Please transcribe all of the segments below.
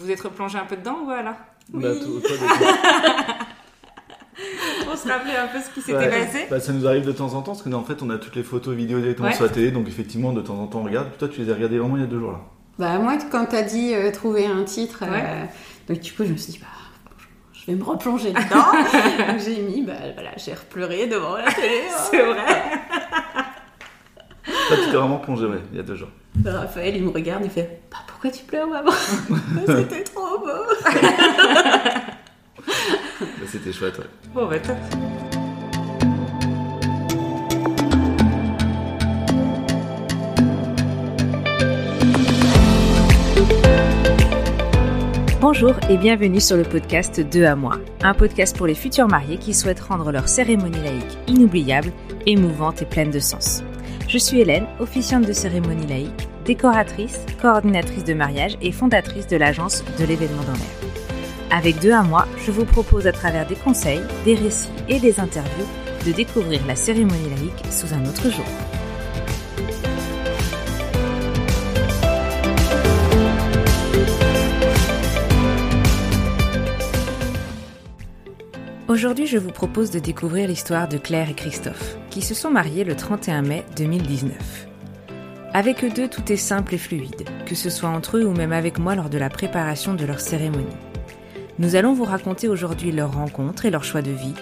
vous êtes replongé un peu dedans ou voilà Bah, Oui. On se rappelait un peu ce qui s'était Ouais. passé Bah, ça nous arrive de temps en temps parce que en fait on a toutes les photos vidéos directement Ouais. sur la télé donc effectivement de temps en temps on regarde. Toi tu les as regardées vraiment il y a deux jours là. Bah moi, quand t'as dit euh, trouver un titre, euh, donc du coup, je me suis dit, bah, je vais me replonger dedans. donc j'ai mis, bah voilà, j'ai repleuré devant la télé. hein. C'est vrai Toi tu t'es vraiment plongé ouais, il y a deux jours. Raphaël, il me regarde, il fait, bah pourquoi tu pleures, maman? C'était trop beau. Bah, C'était chouette ouais. Bon, bah top. Bonjour et bienvenue sur le podcast 2 à moi, un podcast pour les futurs mariés qui souhaitent rendre leur cérémonie laïque inoubliable, émouvante et pleine de sens. Je suis Hélène, officiante de cérémonie laïque, décoratrice, coordinatrice de mariage et fondatrice de l'agence de l'événement dans l'air. Avec 2 à moi, je vous propose à travers des conseils, des récits et des interviews de découvrir la cérémonie laïque sous un autre jour. Aujourd'hui, je vous propose de découvrir l'histoire de Claire et Christophe, qui se sont mariés le 31 mai 2019. Avec eux deux, tout est simple et fluide, que ce soit entre eux ou même avec moi lors de la préparation de leur cérémonie. Nous allons vous raconter aujourd'hui leur rencontre et leur choix de vie,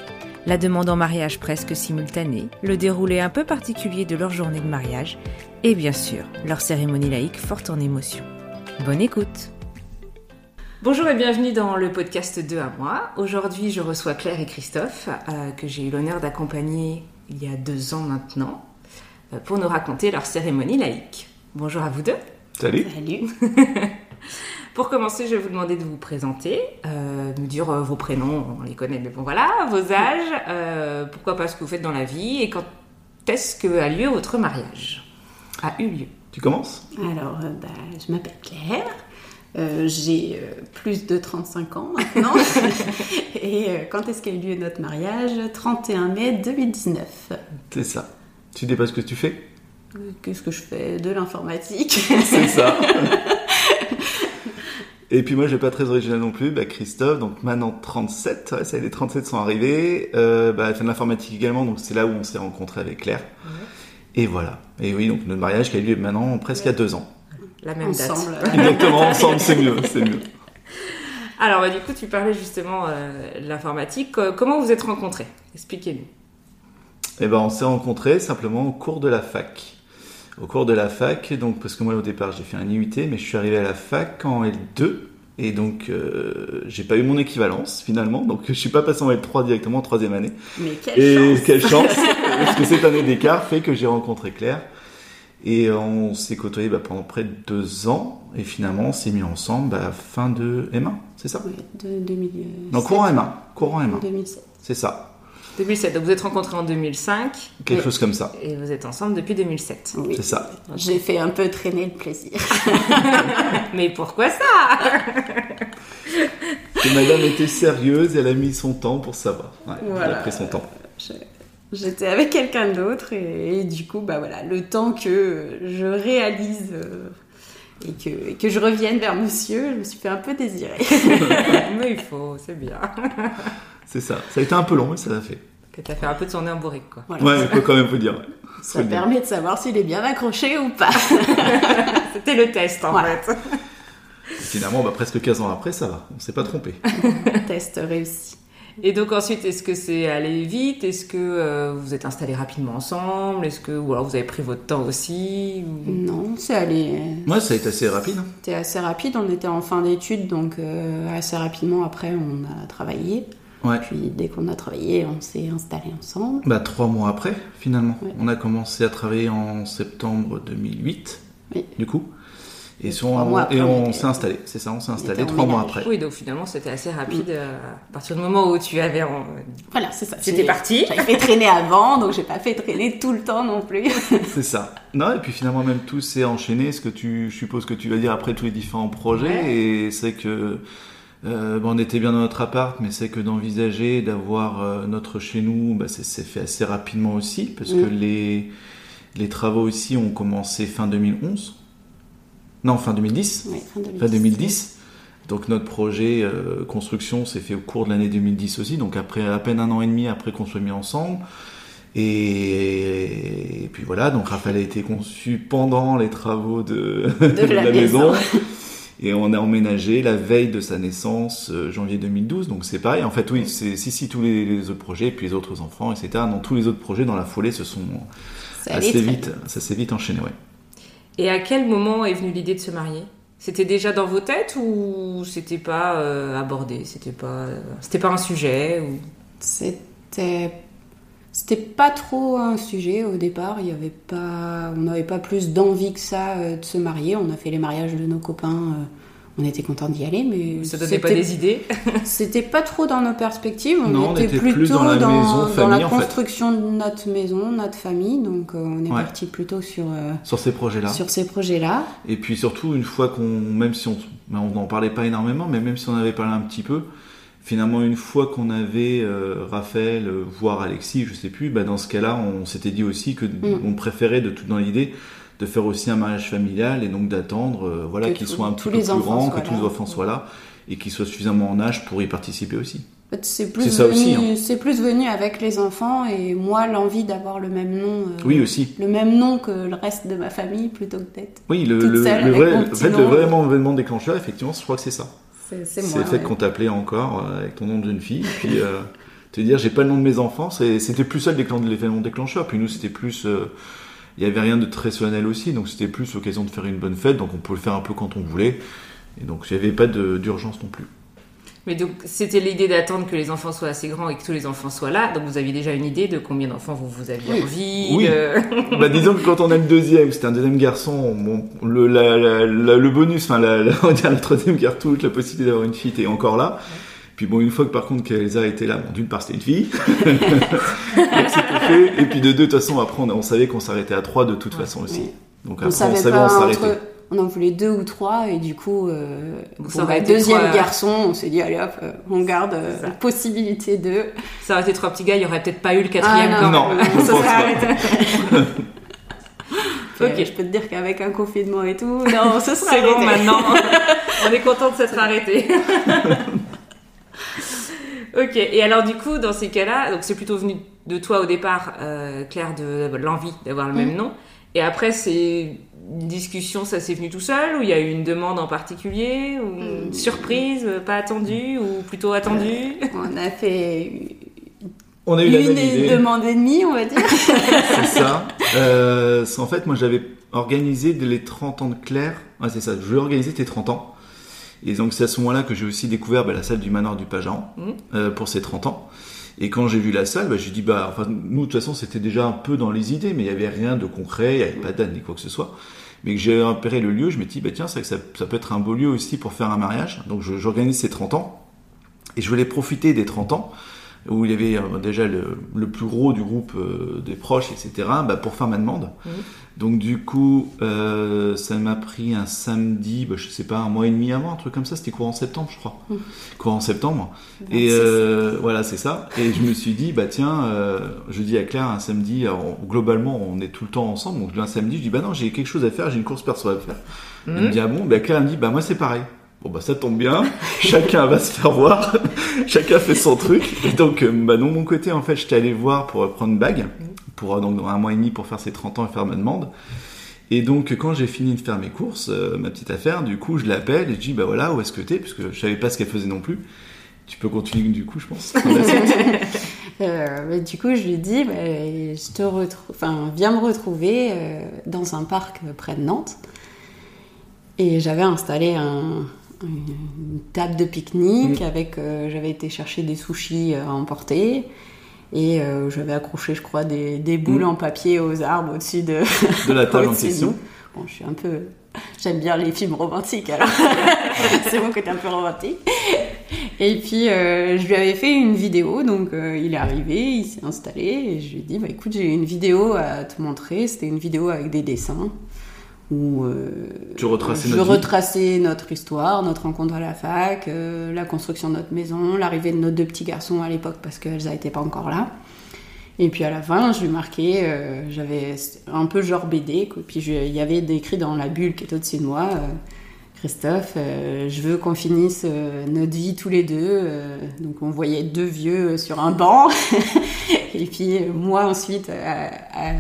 la demande en mariage presque simultanée, le déroulé un peu particulier de leur journée de mariage, et bien sûr, leur cérémonie laïque forte en émotion. Bonne écoute Bonjour et bienvenue dans le podcast 2 à moi. Aujourd'hui, je reçois Claire et Christophe, euh, que j'ai eu l'honneur d'accompagner il y a deux ans maintenant, euh, pour nous raconter leur cérémonie laïque. Bonjour à vous deux. Salut. Salut. Pour commencer, je vais vous demander de vous présenter, euh, me dire euh, vos prénoms, on les connaît, mais bon voilà, vos âges, euh, pourquoi pas ce que vous faites dans la vie et quand est-ce que a lieu votre mariage? A eu lieu. Tu commences? Alors, euh, bah, je m'appelle Claire. Euh, j'ai euh, plus de 35 ans maintenant. Et euh, quand est-ce qu'a eu lieu notre mariage? 31 mai 2019. C'est ça. Tu dis pas ce que tu fais? Qu'est-ce que je fais? De l'informatique. C'est ça. Et puis moi, je vais pas très original non plus. Bah, Christophe, donc maintenant 37, ouais, ça les 37 sont arrivés. Bah, elle fait de l'informatique également, donc c'est là où on s'est rencontrés avec Claire. Et voilà. Et oui, donc notre mariage qui a eu lieu maintenant presque à deux ans. La même Ensemble. date. Exactement, ensemble, c'est mieux, c'est mieux. Alors bah, du coup, tu parlais justement euh, de l'informatique. Comment vous êtes rencontrés? Expliquez-nous. Eh ben, on s'est rencontrés simplement au cours de la fac. Au cours de la fac, donc parce que moi au départ j'ai fait un IUT, mais je suis arrivé à la fac en L2 et donc euh, j'ai pas eu mon équivalence finalement, donc je suis pas passé en L3 directement en troisième année. Mais quelle Et chance quelle chance Parce que cette année d'écart fait que j'ai rencontré Claire et on s'est côtoyé bah, pendant près de deux ans et finalement on s'est mis ensemble bah, fin de M1, c'est ça? Ouais, de 2000. Non, courant M1, courant M1, 2007. c'est ça, 2007. Donc vous êtes rencontrés en 2005 quelque et, chose comme ça, et vous êtes ensemble depuis 2007. Oui. c'est ça. J'ai fait un peu traîner le plaisir. Mais pourquoi ça? Et madame était sérieuse, elle a mis son temps pour savoir. Ouais, Elle a pris son temps. Je- J'étais avec quelqu'un d'autre et, et du coup, bah voilà, le temps que je réalise euh, et, que, et que je revienne vers monsieur, je me suis fait un peu désirer. Mais il faut, c'est bien. C'est ça. Ça a été un peu long, mais ça l'a fait. Que t'as fait un peu tourner en bourrique, quoi. Voilà. Ouais, il faut quand même vous dire. ouais. Ça permet de savoir s'il est bien accroché ou pas. C'était le test, en Voilà. fait. Et Finalement, bah, presque 15 ans après, ça va. On s'est pas trompé. Test réussi. Et donc ensuite, est-ce que c'est allé vite? Est-ce que euh, vous êtes installés rapidement ensemble? Est-ce que ou alors vous avez pris votre temps aussi? Ou- Non, c'est allé. Moi, ça a été assez rapide. C'était assez rapide. On était en fin d'études, donc euh, assez rapidement après, on a travaillé. Ouais. Puis dès qu'on a travaillé, on s'est installés ensemble. Bah, trois mois après, finalement. Ouais. On a commencé à travailler en septembre 2008, Oui. du coup. Et, Et son- trois mois après, et on s'est installé. C'est ça, on s'est installé trois mois après. Oui, donc finalement, c'était assez rapide. euh, à partir du moment où tu avais... en- Voilà, c'est ça. C'était parti. J'avais fait traîner avant, donc j'ai pas fait traîner tout le temps non plus. C'est ça. Non, et puis finalement, même tout s'est enchaîné. Ce que tu, je suppose que tu vas dire après tous les différents projets. Ouais. Et c'est que, euh, bon, on était bien dans notre appart, mais c'est que d'envisager d'avoir euh, notre chez nous, bah, c'est fait assez rapidement aussi, parce que Mm. les, les travaux ici ont commencé fin 2011. Non, fin 2010. Ouais, fin 2010. Fin 2010. Donc notre projet euh, construction s'est fait au cours de l'année 2010 aussi, donc après à peine un an et demi après qu'on soit mis ensemble. Et, et puis voilà, donc Raphaël a été conçu pendant les travaux de, De la maison. Et on a emménagé la veille de sa naissance, euh, janvier 2012. Donc c'est pareil. En fait, oui, c'est si si tous les, les autres projets, puis les autres enfants, etc. Dans tous les autres projets, dans la foulée, se sont Ça assez vite, ça s'est vite enchaîné. Ouais. Et à quel moment est venue l'idée de se marier? C'était déjà dans vos têtes ou c'était pas euh, abordé? C'était pas, euh, c'était pas un sujet ou... C'était c'était pas trop un sujet au départ. Il y avait pas, on n'avait pas plus d'envie que ça euh, de se marier. On a fait les mariages de nos copains. On était contents d'y aller, mais Ça donnait pas c'était- des idées C'était pas trop dans nos perspectives. On Non, on était, plutôt plus dans la maison, dans famille, la en fait. construction de notre maison, notre famille. Donc euh, on est Ouais. parti plutôt sur euh, Sur ces projets-là. sur ces projets-là. Et puis surtout, une fois qu'on, même si on, ben, on n'en parlait pas énormément, mais même si on avait parlé un petit peu, finalement, une fois qu'on avait euh, Raphaël, voire Alexis, je sais plus, bah, dans ce cas-là, on s'était dit aussi que Mm. on préférait de tout dans l'idée de faire aussi un mariage familial et donc d'attendre, euh, voilà, Que qu'il tous- soit un petit peu plus enfants grand, soient que tous les enfants soient là et qu'ils soient suffisamment en âge pour y participer aussi. En fait, c'est plus ça venu, aussi, hein. c'est plus venu avec les enfants et moi l'envie d'avoir le même nom. euh, Oui, aussi. Le même nom que le reste de ma famille plutôt que d'être. Oui, le, Toute le, seule le avec vrai, en fait, le nom. vrai événement déclencheur, effectivement, je crois que c'est ça. C'est le fait ouais. qu'on t'appelait encore euh, avec ton nom de jeune fille. Et puis euh, te dire, j'ai pas le nom de mes enfants, c'était plus ça l'événement déclencheur. Puis nous, c'était plus. euh, Il y avait rien de très solennel aussi, donc c'était plus l'occasion de faire une bonne fête, donc on pouvait le faire un peu quand on voulait. Et donc il n'y avait pas d'urgence non plus. Mais donc, c'était l'idée d'attendre que les enfants soient assez grands et que tous les enfants soient là. Donc, vous aviez déjà une idée de combien d'enfants vous, vous aviez Oui. envie Oui. de- bah, disons que quand on a le deuxième, c'était un deuxième garçon, bon, le, la- la- la- le bonus, enfin la, on va dire la troisième cartouche, la possibilité d'avoir une fille était encore là. Puis bon, une fois que par contre qu'Elsa était là, bon, d'une part c'était une fille, fait. Et puis de deux, de toute façon après on, on savait qu'on s'arrêtait à trois de toute façon aussi. Donc On après on savait savait pas on s'arrêtait. entre. On en voulait deux ou trois et du coup, euh, pour ça aurait le été deuxième trois- garçon, on s'est dit allez hop, euh, on garde euh, la possibilité de. Ça aurait été trois petits gars, il y aurait peut-être pas eu le quatrième. Ah, quand Non, même. je ça pense serait pas. Euh, Ok. Je peux te dire qu'avec un confinement et tout, non, ce sera C'est bon maintenant. On est content de s'être arrêté. ok. Et alors du coup, dans ces cas-là, donc c'est plutôt venu de toi au départ, euh, Claire, de, de l'envie d'avoir le même nom. Et après, c'est une discussion, ça s'est venu tout seul ou il y a eu une demande en particulier ou une Mm. surprise, euh, pas attendue ou plutôt attendue On a fait On a eu la une même idée. demande et demie, on va dire. C'est ça. Euh, en fait, moi j'avais organisé dès les 30 ans de Claire. Ouais, c'est ça. Je voulais organiser tes 30 ans. Et donc c'est à ce moment-là que j'ai aussi découvert bah, la salle du manoir du Pageant Mhm. euh, pour ses 30 ans. Et quand j'ai vu la salle, bah, j'ai dit bah enfin nous de toute façon c'était déjà un peu dans les idées, mais il y avait rien de concret, il y avait pas date ni quoi que ce soit. Mais que j'ai repéré le lieu, je me dis bah tiens c'est vrai que ça, ça peut être un beau lieu aussi pour faire un mariage. Donc j'organise ces 30 ans et je voulais profiter des 30 ans où il y avait euh, déjà le, le plus gros du groupe euh, des proches, etc., bah, pour faire ma demande. Mhm. Donc du coup, euh, ça m'a pris un samedi, bah, je sais pas, un mois et demi avant, un truc comme ça, c'était courant septembre, je crois. Mhm. Courant septembre. Et 26. euh, voilà, c'est ça. Et je me suis dit, bah tiens, je dis à Claire un samedi, alors, globalement, on est tout le temps ensemble, donc un samedi, je dis, bah non, j'ai quelque chose à faire, j'ai une course perso à faire. Elle me Mhm. dit, ah bon, bah Claire elle me dit, bah moi c'est pareil. Bon bah ça tombe bien, chacun va se faire voir, chacun fait son truc. Et donc euh, bah de mon côté en fait j'étais allé voir pour prendre une bague, pour euh, donc dans un mois et demi pour faire ses 30 ans et faire ma demande. Et donc quand j'ai fini de faire mes courses, euh, ma petite affaire, du coup je l'appelle et je dis bah voilà où est-ce que t'es, puisque je savais pas ce qu'elle faisait non plus. Tu peux continuer du coup je pense. Mais du coup, je lui dis, bah, je viens me retrouver dans un parc près de Nantes. Et j'avais installé un- une table de pique-nique avec, euh, j'avais été chercher des sushis euh, à emporter. Et euh, j'avais accroché, je crois, des, des boules Mm. en papier aux arbres au-dessus de, de la table en question. Bon, je suis un peu. J'aime bien les films romantiques, alors. c'est mon côté un peu romantique. Et puis, euh, je lui avais fait une vidéo, donc euh, il est arrivé, il s'est installé, et je lui ai dit bah, écoute, j'ai une vidéo à te montrer. C'était une vidéo avec des dessins où euh, Tu retraçais je notre vie. retraçais notre histoire, notre rencontre à la fac, euh, la construction de notre maison, l'arrivée de nos deux petits garçons à l'époque parce qu'Elsa n'était pas encore là. Et puis à la fin, je lui marquais, euh, j'avais un peu genre BD, quoi. puis il y avait écrit dans la bulle qui était au-dessus de moi, euh, Christophe, euh, je veux qu'on finisse euh, notre vie tous les deux. euh, donc on voyait deux vieux sur un banc. et puis moi ensuite à, à-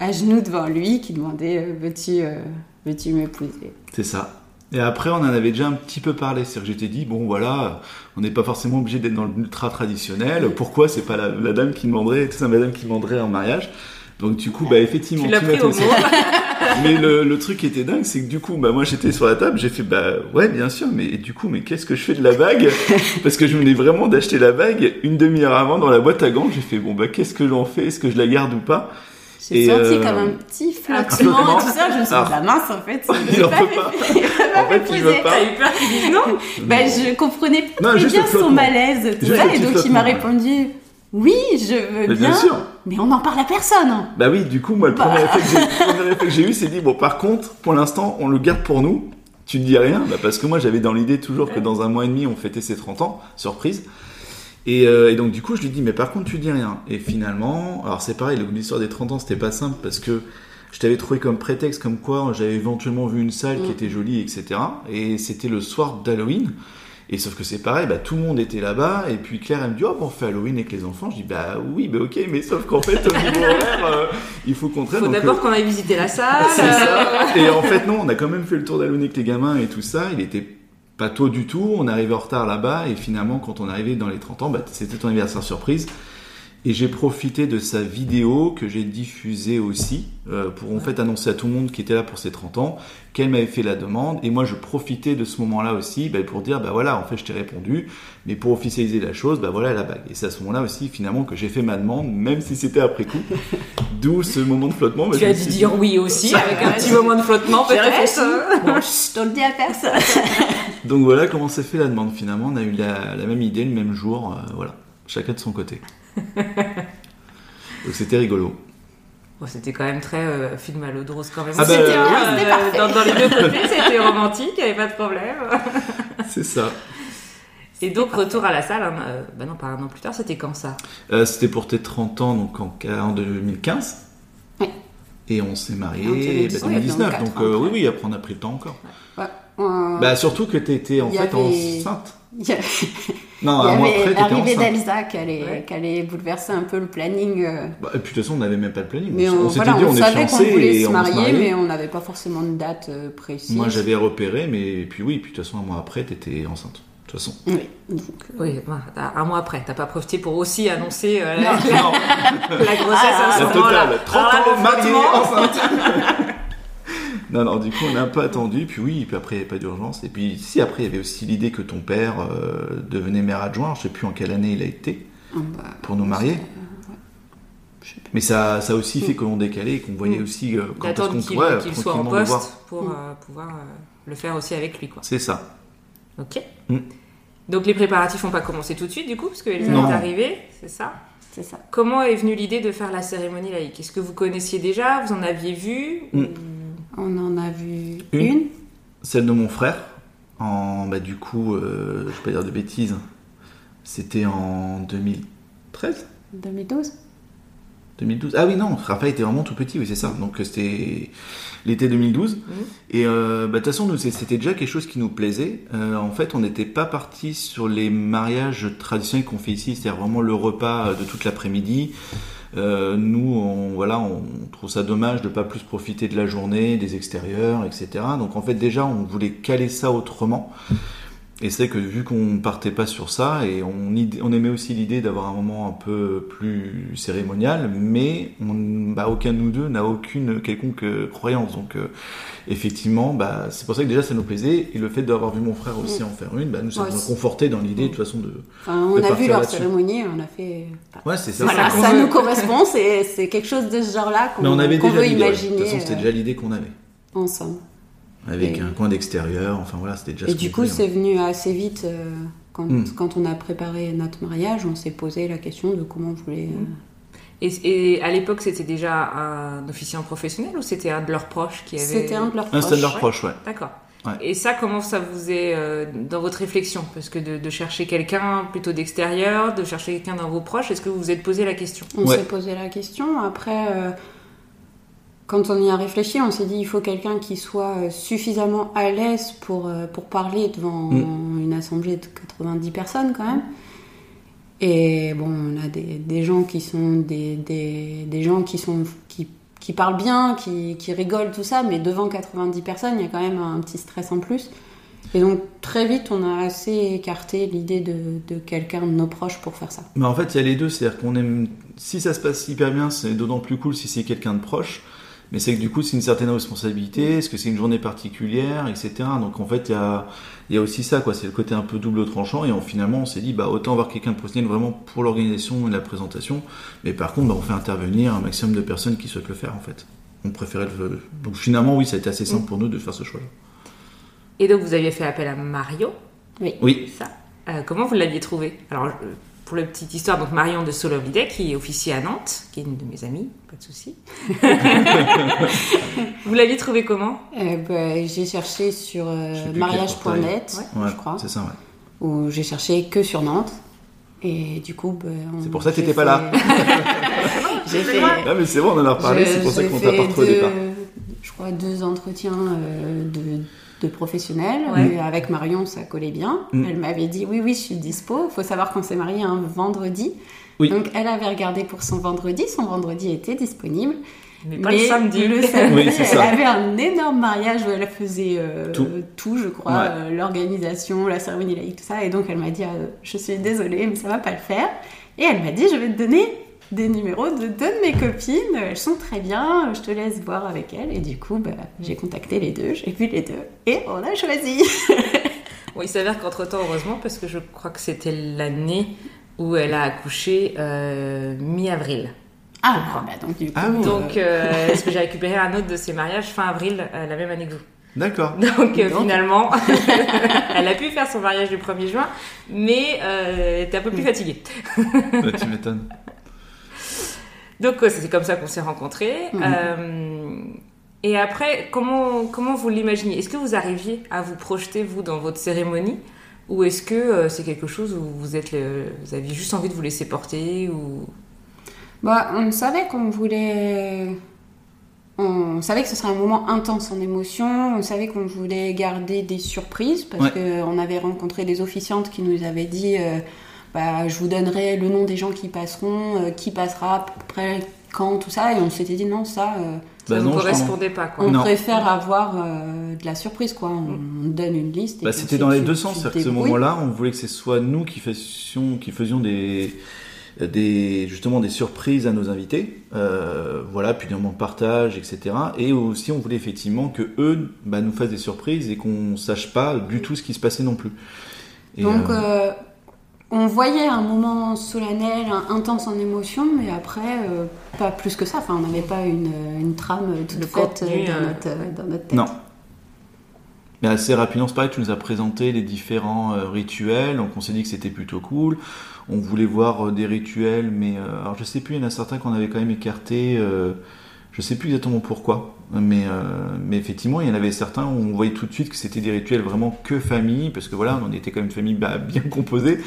à genoux devant lui qui demandait euh, veux-tu euh, veux-tu m'épouser? C'est ça. Et après, on en avait déjà un petit peu parlé. C'est-à-dire que j'étais dit, bon voilà, on n'est pas forcément obligé d'être dans l'ultra traditionnel. Pourquoi c'est pas la, la dame qui demanderait, c'est madame qui demanderait en mariage? Donc du coup, bah effectivement, Tu l'as tu pris au mot. mais le, le truc qui était dingue, c'est que du coup, bah moi j'étais sur la table, j'ai fait, bah ouais, bien sûr, mais du coup, mais qu'est-ce que je fais de la bague? Parce que je venais vraiment d'acheter la bague une demi-heure avant dans la boîte à gants. J'ai fait, bon bah qu'est-ce que j'en fais? Est-ce que je la garde ou pas? J'ai senti euh, comme un petit flottement. et tout ça. Je me suis dit, Ah. bah mince, en fait, Il en peut pas. En fait, il veut pas. T'as eu peur qu'il dise non Bah, je comprenais pas Non, très bien son malaise, tout Juste ça, et donc il m'a répondu oui, je veux Mais bien, bien sûr. mais on n'en parle à personne. Bah oui, du coup, moi, le Bah. premier effet que j'ai- le premier effet que j'ai eu, c'est dit, bon, par contre, pour l'instant, on le garde pour nous. Tu ne dis rien, bah, parce que moi, j'avais dans l'idée toujours que dans un mois et demi, on fêtait ses 30 ans, surprise. Et, euh, et donc, du coup, je lui dis, mais par contre, tu dis rien. Et finalement, alors c'est pareil, l'histoire des 30 ans, c'était pas simple, parce que je t'avais trouvé comme prétexte, comme quoi j'avais éventuellement vu une salle qui Mm. était jolie, etc. Et c'était le soir d'Halloween. Et sauf que c'est pareil, bah, tout le monde était là-bas, et puis Claire, elle me dit, oh, bon, on fait Halloween avec les enfants. Je dis, bah oui, bah ok, mais sauf qu'en fait, au niveau horaire, euh, il faut qu'on traîne. Faut d'abord euh, qu'on aille visiter la salle. c'est ça. Et en fait, non, on a quand même fait le tour d'Halloween avec les gamins et tout ça. Il était pas tôt du tout. On arrivé en retard là-bas. Et finalement, quand on arrivé dans les 30 ans, bah, c'était ton anniversaire surprise. Et j'ai profité de sa vidéo que j'ai diffusée aussi euh, pour en fait annoncer à tout le monde qui était là pour ses 30 ans qu'elle m'avait fait la demande. Et moi, je profitais de ce moment-là aussi bah, pour dire, bah voilà, en fait, je t'ai répondu. Mais pour officialiser la chose, bah voilà la bague. Et c'est à ce moment-là aussi, finalement, que j'ai fait ma demande, même si c'était après coup. D'où ce moment de flottement. bah, Tu je as me dû dit- dire oui aussi, avec un petit moment de flottement peut-être. Bon, on le dit à personne. Donc voilà comment s'est fait la demande finalement. On a eu la, la même idée le même jour, euh, voilà, chacun de son côté. Donc c'était rigolo. Bon, c'était quand même très euh, film à l'eau de rose quand même. Ah bah, C'était euh, dans, dans les deux côtés, c'était romantique, il n'y avait pas de problème. C'est ça. Et donc, retour à la salle, hein, euh, bah non, pas un an plus tard, c'était quand ça? Euh, c'était pour tes 30 ans, donc en, en 2015. Oui. Et on s'est En marié 2019, bah, 2019. donc euh, oui, après. oui, après on a pris le temps encore. Ouais. Euh, Bah surtout que t'étais en il y fait avait- enceinte. il y a- Non, il y un mois avait l'arrivée enceinte. d'Elsa qui allait, Ouais. qui allait bouleverser un peu le planning. euh, Bah, et puis de toute façon on n'avait même pas le planning. Mais on, on, on s'était voilà, dit on, on est savait qu'on voulait et se on va se marier, mais on n'avait pas forcément de date euh, précise. Moi j'avais repéré, mais puis oui, puis de toute façon un mois après t'étais enceinte. De toute façon. Oui. Donc, euh, Oui, bah, un mois après, t'as pas profité pour aussi annoncer euh, Non. la, la grossesse Ah, à ce la moment-là. totale. 30 Alors là, ans mariée, enceinte. Non, non, du coup, on n'a pas attendu. Puis oui, puis après, il n'y avait pas d'urgence. Et puis, si, après, il y avait aussi l'idée que ton père euh, devenait maire adjoint. Je sais plus en quelle année il a été ah bah, pour nous marier. euh, ouais. Mais ça, ça a aussi fait Mm. que l'on décalait et qu'on voyait Mm. aussi euh, quand est-ce qu'on qu'il pourrait qu'il soit en poste pour Mm. euh, pouvoir euh, le faire aussi avec lui. Quoi. C'est ça. Ok. Donc les préparatifs n'ont pas commencé tout de suite du coup, parce que Elsa Non. est arrivée, c'est ça? C'est ça. Comment est venue l'idée de faire la cérémonie laïque? Est-ce que vous connaissiez déjà? Vous en aviez vu? Ou- On en a vu Une. une. Celle de mon frère, en, bah, du coup, euh, je vais pas dire de bêtises, c'était en 2013 2012 2012. Ah oui, non, Raphaël était vraiment tout petit, oui, c'est ça. Donc euh, c'était l'été 2012. Et euh, bah, de toute façon, nous, c'était déjà quelque chose qui nous plaisait. Euh, en fait, on n'était pas parti sur les mariages traditionnels qu'on fait ici, c'est-à-dire vraiment le repas de toute l'après-midi. Euh, nous, on, voilà, on trouve ça dommage de pas plus profiter de la journée, des extérieurs, etc. Donc en fait, déjà, on voulait caler ça autrement. Et c'est que vu qu'on partait pas sur ça, et on, aimait aussi l'idée d'avoir un moment un peu plus cérémonial, mais on, bah, aucun de nous deux n'a aucune quelconque euh, croyance. Donc euh, effectivement, bah, c'est pour ça que déjà ça nous plaisait, et le fait d'avoir vu mon frère aussi en faire une, bah, nous ça Ouais, nous a c'est- conforté dans l'idée de toute façon de... Enfin, on De a vu leur cérémonie, on a fait. Ouais, c'est ça. Voilà, ça nous correspond, c'est c'est quelque chose de ce genre-là qu'on Mais on avait qu'on déjà veut l'idée. ouais. De imaginer toute façon, c'était euh, déjà l'idée qu'on avait. ensemble. Avec Et- un coin d'extérieur, enfin voilà, c'était déjà Et ce du coup, voulait, c'est hein. venu assez vite. euh, quand, Mm. quand on a préparé notre mariage, on s'est posé la question de comment on voulait. euh, Et, et à l'époque, c'était déjà un officiant professionnel ou c'était un de leurs proches qui avait. C'était un de leurs Un proches. stade de leur proche, ouais. D'accord. Ouais. Et ça, comment ça vous est euh, dans votre réflexion? Parce que de, de chercher quelqu'un plutôt d'extérieur, de chercher quelqu'un dans vos proches, est-ce que vous vous êtes posé la question? On Ouais. s'est posé la question. Après, euh, quand on y a réfléchi, on s'est dit il faut quelqu'un qui soit suffisamment à l'aise pour, euh, pour parler devant Mm. une assemblée de 90 personnes quand même. Et bon, on a des, des gens qui sont des, des, des gens qui sont qui, qui parlent bien, qui, qui rigolent tout ça, mais devant 90 personnes, il y a quand même un petit stress en plus. Et donc très vite, on a assez écarté l'idée de, de quelqu'un de nos proches pour faire ça. Mais en fait, il y a les deux. C'est-à-dire qu'on aime. Si ça se passe hyper bien, c'est d'autant plus cool si c'est quelqu'un de proche. Mais c'est que du coup, c'est une certaine responsabilité. Est-ce que c'est une journée particulière, etc. Donc en fait, il y a, il y a aussi ça, quoi. C'est le côté un peu double tranchant. Et on, finalement, on s'est dit, bah, autant avoir quelqu'un de professionnel vraiment pour l'organisation et la présentation. Mais par contre, bah, on fait intervenir un maximum de personnes qui souhaitent le faire, en fait. On préférait le. Donc finalement, oui, ça a été assez simple pour nous de faire ce choix-là. Et donc vous aviez fait appel à Marion, Oui. ça. Euh, comment vous l'aviez trouvé? Alors, euh, pour la petite histoire, donc Marion de Solovide, qui est officier à Nantes, qui est une de mes amies, pas de souci. vous l'aviez trouvé comment? Euh, bah, j'ai cherché sur euh, mariage.net. Ouais, je crois, C'est ça, ouais. où j'ai cherché que sur Nantes. Et du coup, bah, on- C'est pour ça que t'étais pas là. j'ai fait. Ah, mais c'est bon, on en a reparlé. C'est pour ça qu'on t'a pas retrouvé au deux- départ. Je crois deux entretiens euh, de, de professionnels. Ouais. Et avec Marion, ça collait bien. Mm. Elle m'avait dit oui, oui, je suis dispo. Il faut savoir qu'on s'est marié un vendredi. Oui. Donc elle avait regardé pour son vendredi. Son vendredi était disponible. Mais pas le samedi. Le samedi, Oui, elle ça. avait un énorme mariage où elle faisait euh, Tout. tout. je crois, Ouais. euh, l'organisation, la cérémonie laïque, tout ça. Et donc elle m'a dit, ah, je suis désolée, mais ça va pas le faire. Et elle m'a dit, je vais te donner des numéros de deux de mes copines. Elles sont très bien. Je te laisse voir avec elles. Et du coup, bah, j'ai contacté les deux, j'ai vu les deux, et on a choisi. Bon, il s'avère qu'entre-temps, heureusement, parce que je crois que c'était l'année où elle a accouché euh, mi-avril. Ah, bah, donc du coup, Ah oui. Donc, euh, est-ce que j'ai récupéré un autre de ses mariages fin avril, euh, la même année que vous D'accord. Donc, euh, finalement, elle a pu faire son mariage du 1er juin, mais euh, elle était un peu plus fatiguée. Bah, tu m'étonnes. Donc, c'est comme ça qu'on s'est rencontrés. Mhm. Euh, et après, comment, comment vous l'imaginez? Est-ce que vous arriviez à vous projeter, vous, dans votre cérémonie? Ou est-ce que euh, c'est quelque chose où vous, êtes le- vous aviez juste envie de vous laisser porter ou... Bah, on savait qu'on voulait. On savait que ce serait un moment intense en émotion. On savait qu'on voulait garder des surprises parce Ouais. qu'on avait rencontré des officiantes qui nous avaient dit euh, bah, je vous donnerai le nom des gens qui passeront, euh, qui passera à peu près quand, tout ça. Et on s'était dit non, ça, euh, Ça Bah ne vous justement. correspondait pas, quoi. on Non. préfère avoir euh, de la surprise, quoi. On, on donne une liste. Bah, c'était dans les deux sens. que ce moment-là, on voulait que ce soit nous qui fassions, qui faisions des, des, justement des surprises à nos invités. Euh, voilà, puis des moments de partage, etc. Et aussi, on voulait effectivement que eux bah, nous fassent des surprises et qu'on sache pas du tout ce qui se passait non plus. Et, Donc, euh, euh, on voyait un moment solennel, intense en émotion, mais après, euh, pas plus que ça. Enfin, on n'avait pas une, une trame toute Le faite contenu, dans, euh, notre, dans notre tête. Non. Mais assez rapidement, c'est pareil, tu nous as présenté les différents euh, rituels, donc on s'est dit que c'était plutôt cool. On voulait voir euh, des rituels, mais euh, alors je sais plus, il y en a certains qu'on avait quand même écartés. Euh, je sais plus exactement pourquoi, mais euh, mais effectivement, il y en avait certains où on voyait tout de suite que c'était des rituels vraiment que famille, parce que voilà, on était quand même une famille bah, bien composée,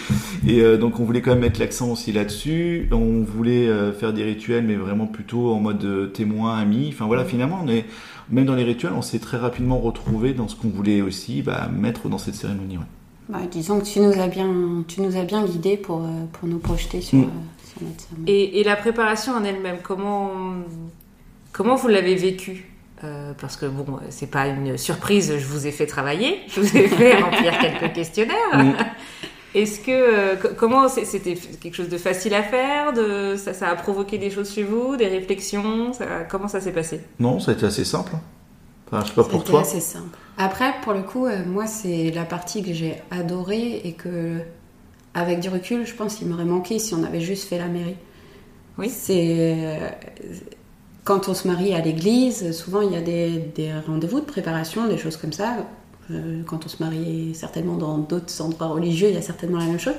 et euh, donc on voulait quand même mettre l'accent aussi là-dessus. On voulait euh, faire des rituels, mais vraiment plutôt en mode témoin, ami. Enfin voilà, finalement, on est même dans les rituels, on s'est très rapidement retrouvé dans ce qu'on voulait aussi bah, mettre dans cette cérémonie. ouais. Bah, disons que tu nous as bien, tu nous as bien guidés pour, euh, pour nous projeter sur, Mm. euh, sur notre cérémonie. Et, et la préparation en elle-même, comment, comment vous l'avez vécue Euh, Parce que bon, c'est pas une surprise, je vous ai fait travailler, je vous ai fait remplir quelques questionnaires. Mm. Est-ce que euh, co- comment c'est- c'était quelque chose de facile à faire de, ça, ça a provoqué des choses chez vous, des réflexions ça- Comment ça s'est passé? Non, ça a été assez simple. Enfin, je sais pas pour C'était toi. assez simple. Après, pour le coup, euh, moi, c'est la partie que j'ai adorée et que, avec du recul, je pense qu'il m'aurait manqué si on avait juste fait la mairie. Oui. C'est. Quand on se marie à l'église, souvent il y a des, des rendez-vous de préparation, des choses comme ça. Euh, Quand on se marie certainement dans d'autres endroits religieux, il y a certainement la même chose.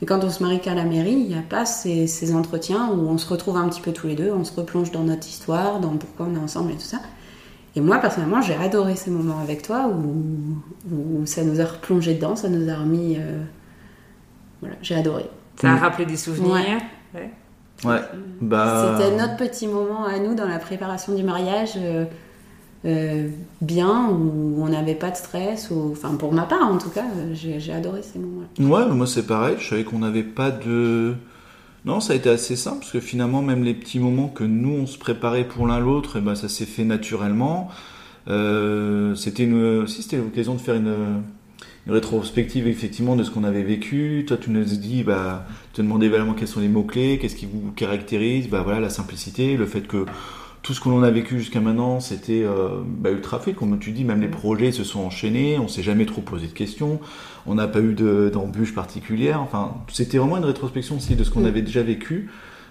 Mais quand on se marie qu'à la mairie, il n'y a pas ces, ces entretiens où on se retrouve un petit peu tous les deux, on se replonge dans notre histoire, dans pourquoi on est ensemble et tout ça. Et moi, personnellement, j'ai adoré ces moments avec toi où, où ça nous a replongé dedans, ça nous a remis. euh, Voilà, j'ai adoré. Ça a Mm. rappelé des souvenirs Ouais. Ouais. Bah... C'était notre petit moment à nous dans la préparation du mariage. euh, euh, bien où on n'avait pas de stress ou enfin pour ma part en tout cas j'ai adoré ces moments-là Ouais, moi c'est pareil, je savais qu'on n'avait pas de... Non, ça a été assez simple, parce que finalement, même les petits moments que nous, on se préparait pour l'un l'autre, eh ben, ça s'est fait naturellement. Euh, c'était une... Si, c'était l'occasion de faire une, une rétrospective, effectivement, de ce qu'on avait vécu. Toi, tu nous dit, bah, tu te demandais vraiment quels sont les mots-clés, qu'est-ce qui vous caractérise, bah voilà, la simplicité, le fait que tout ce que l'on a vécu jusqu'à maintenant, c'était euh, bah, ultra fait. Comme tu dis, même les projets se sont enchaînés, on s'est jamais trop posé de questions, on n'a pas eu de- d'embûches particulières. Enfin, c'était vraiment une rétrospection aussi de ce qu'on Mm. avait déjà vécu,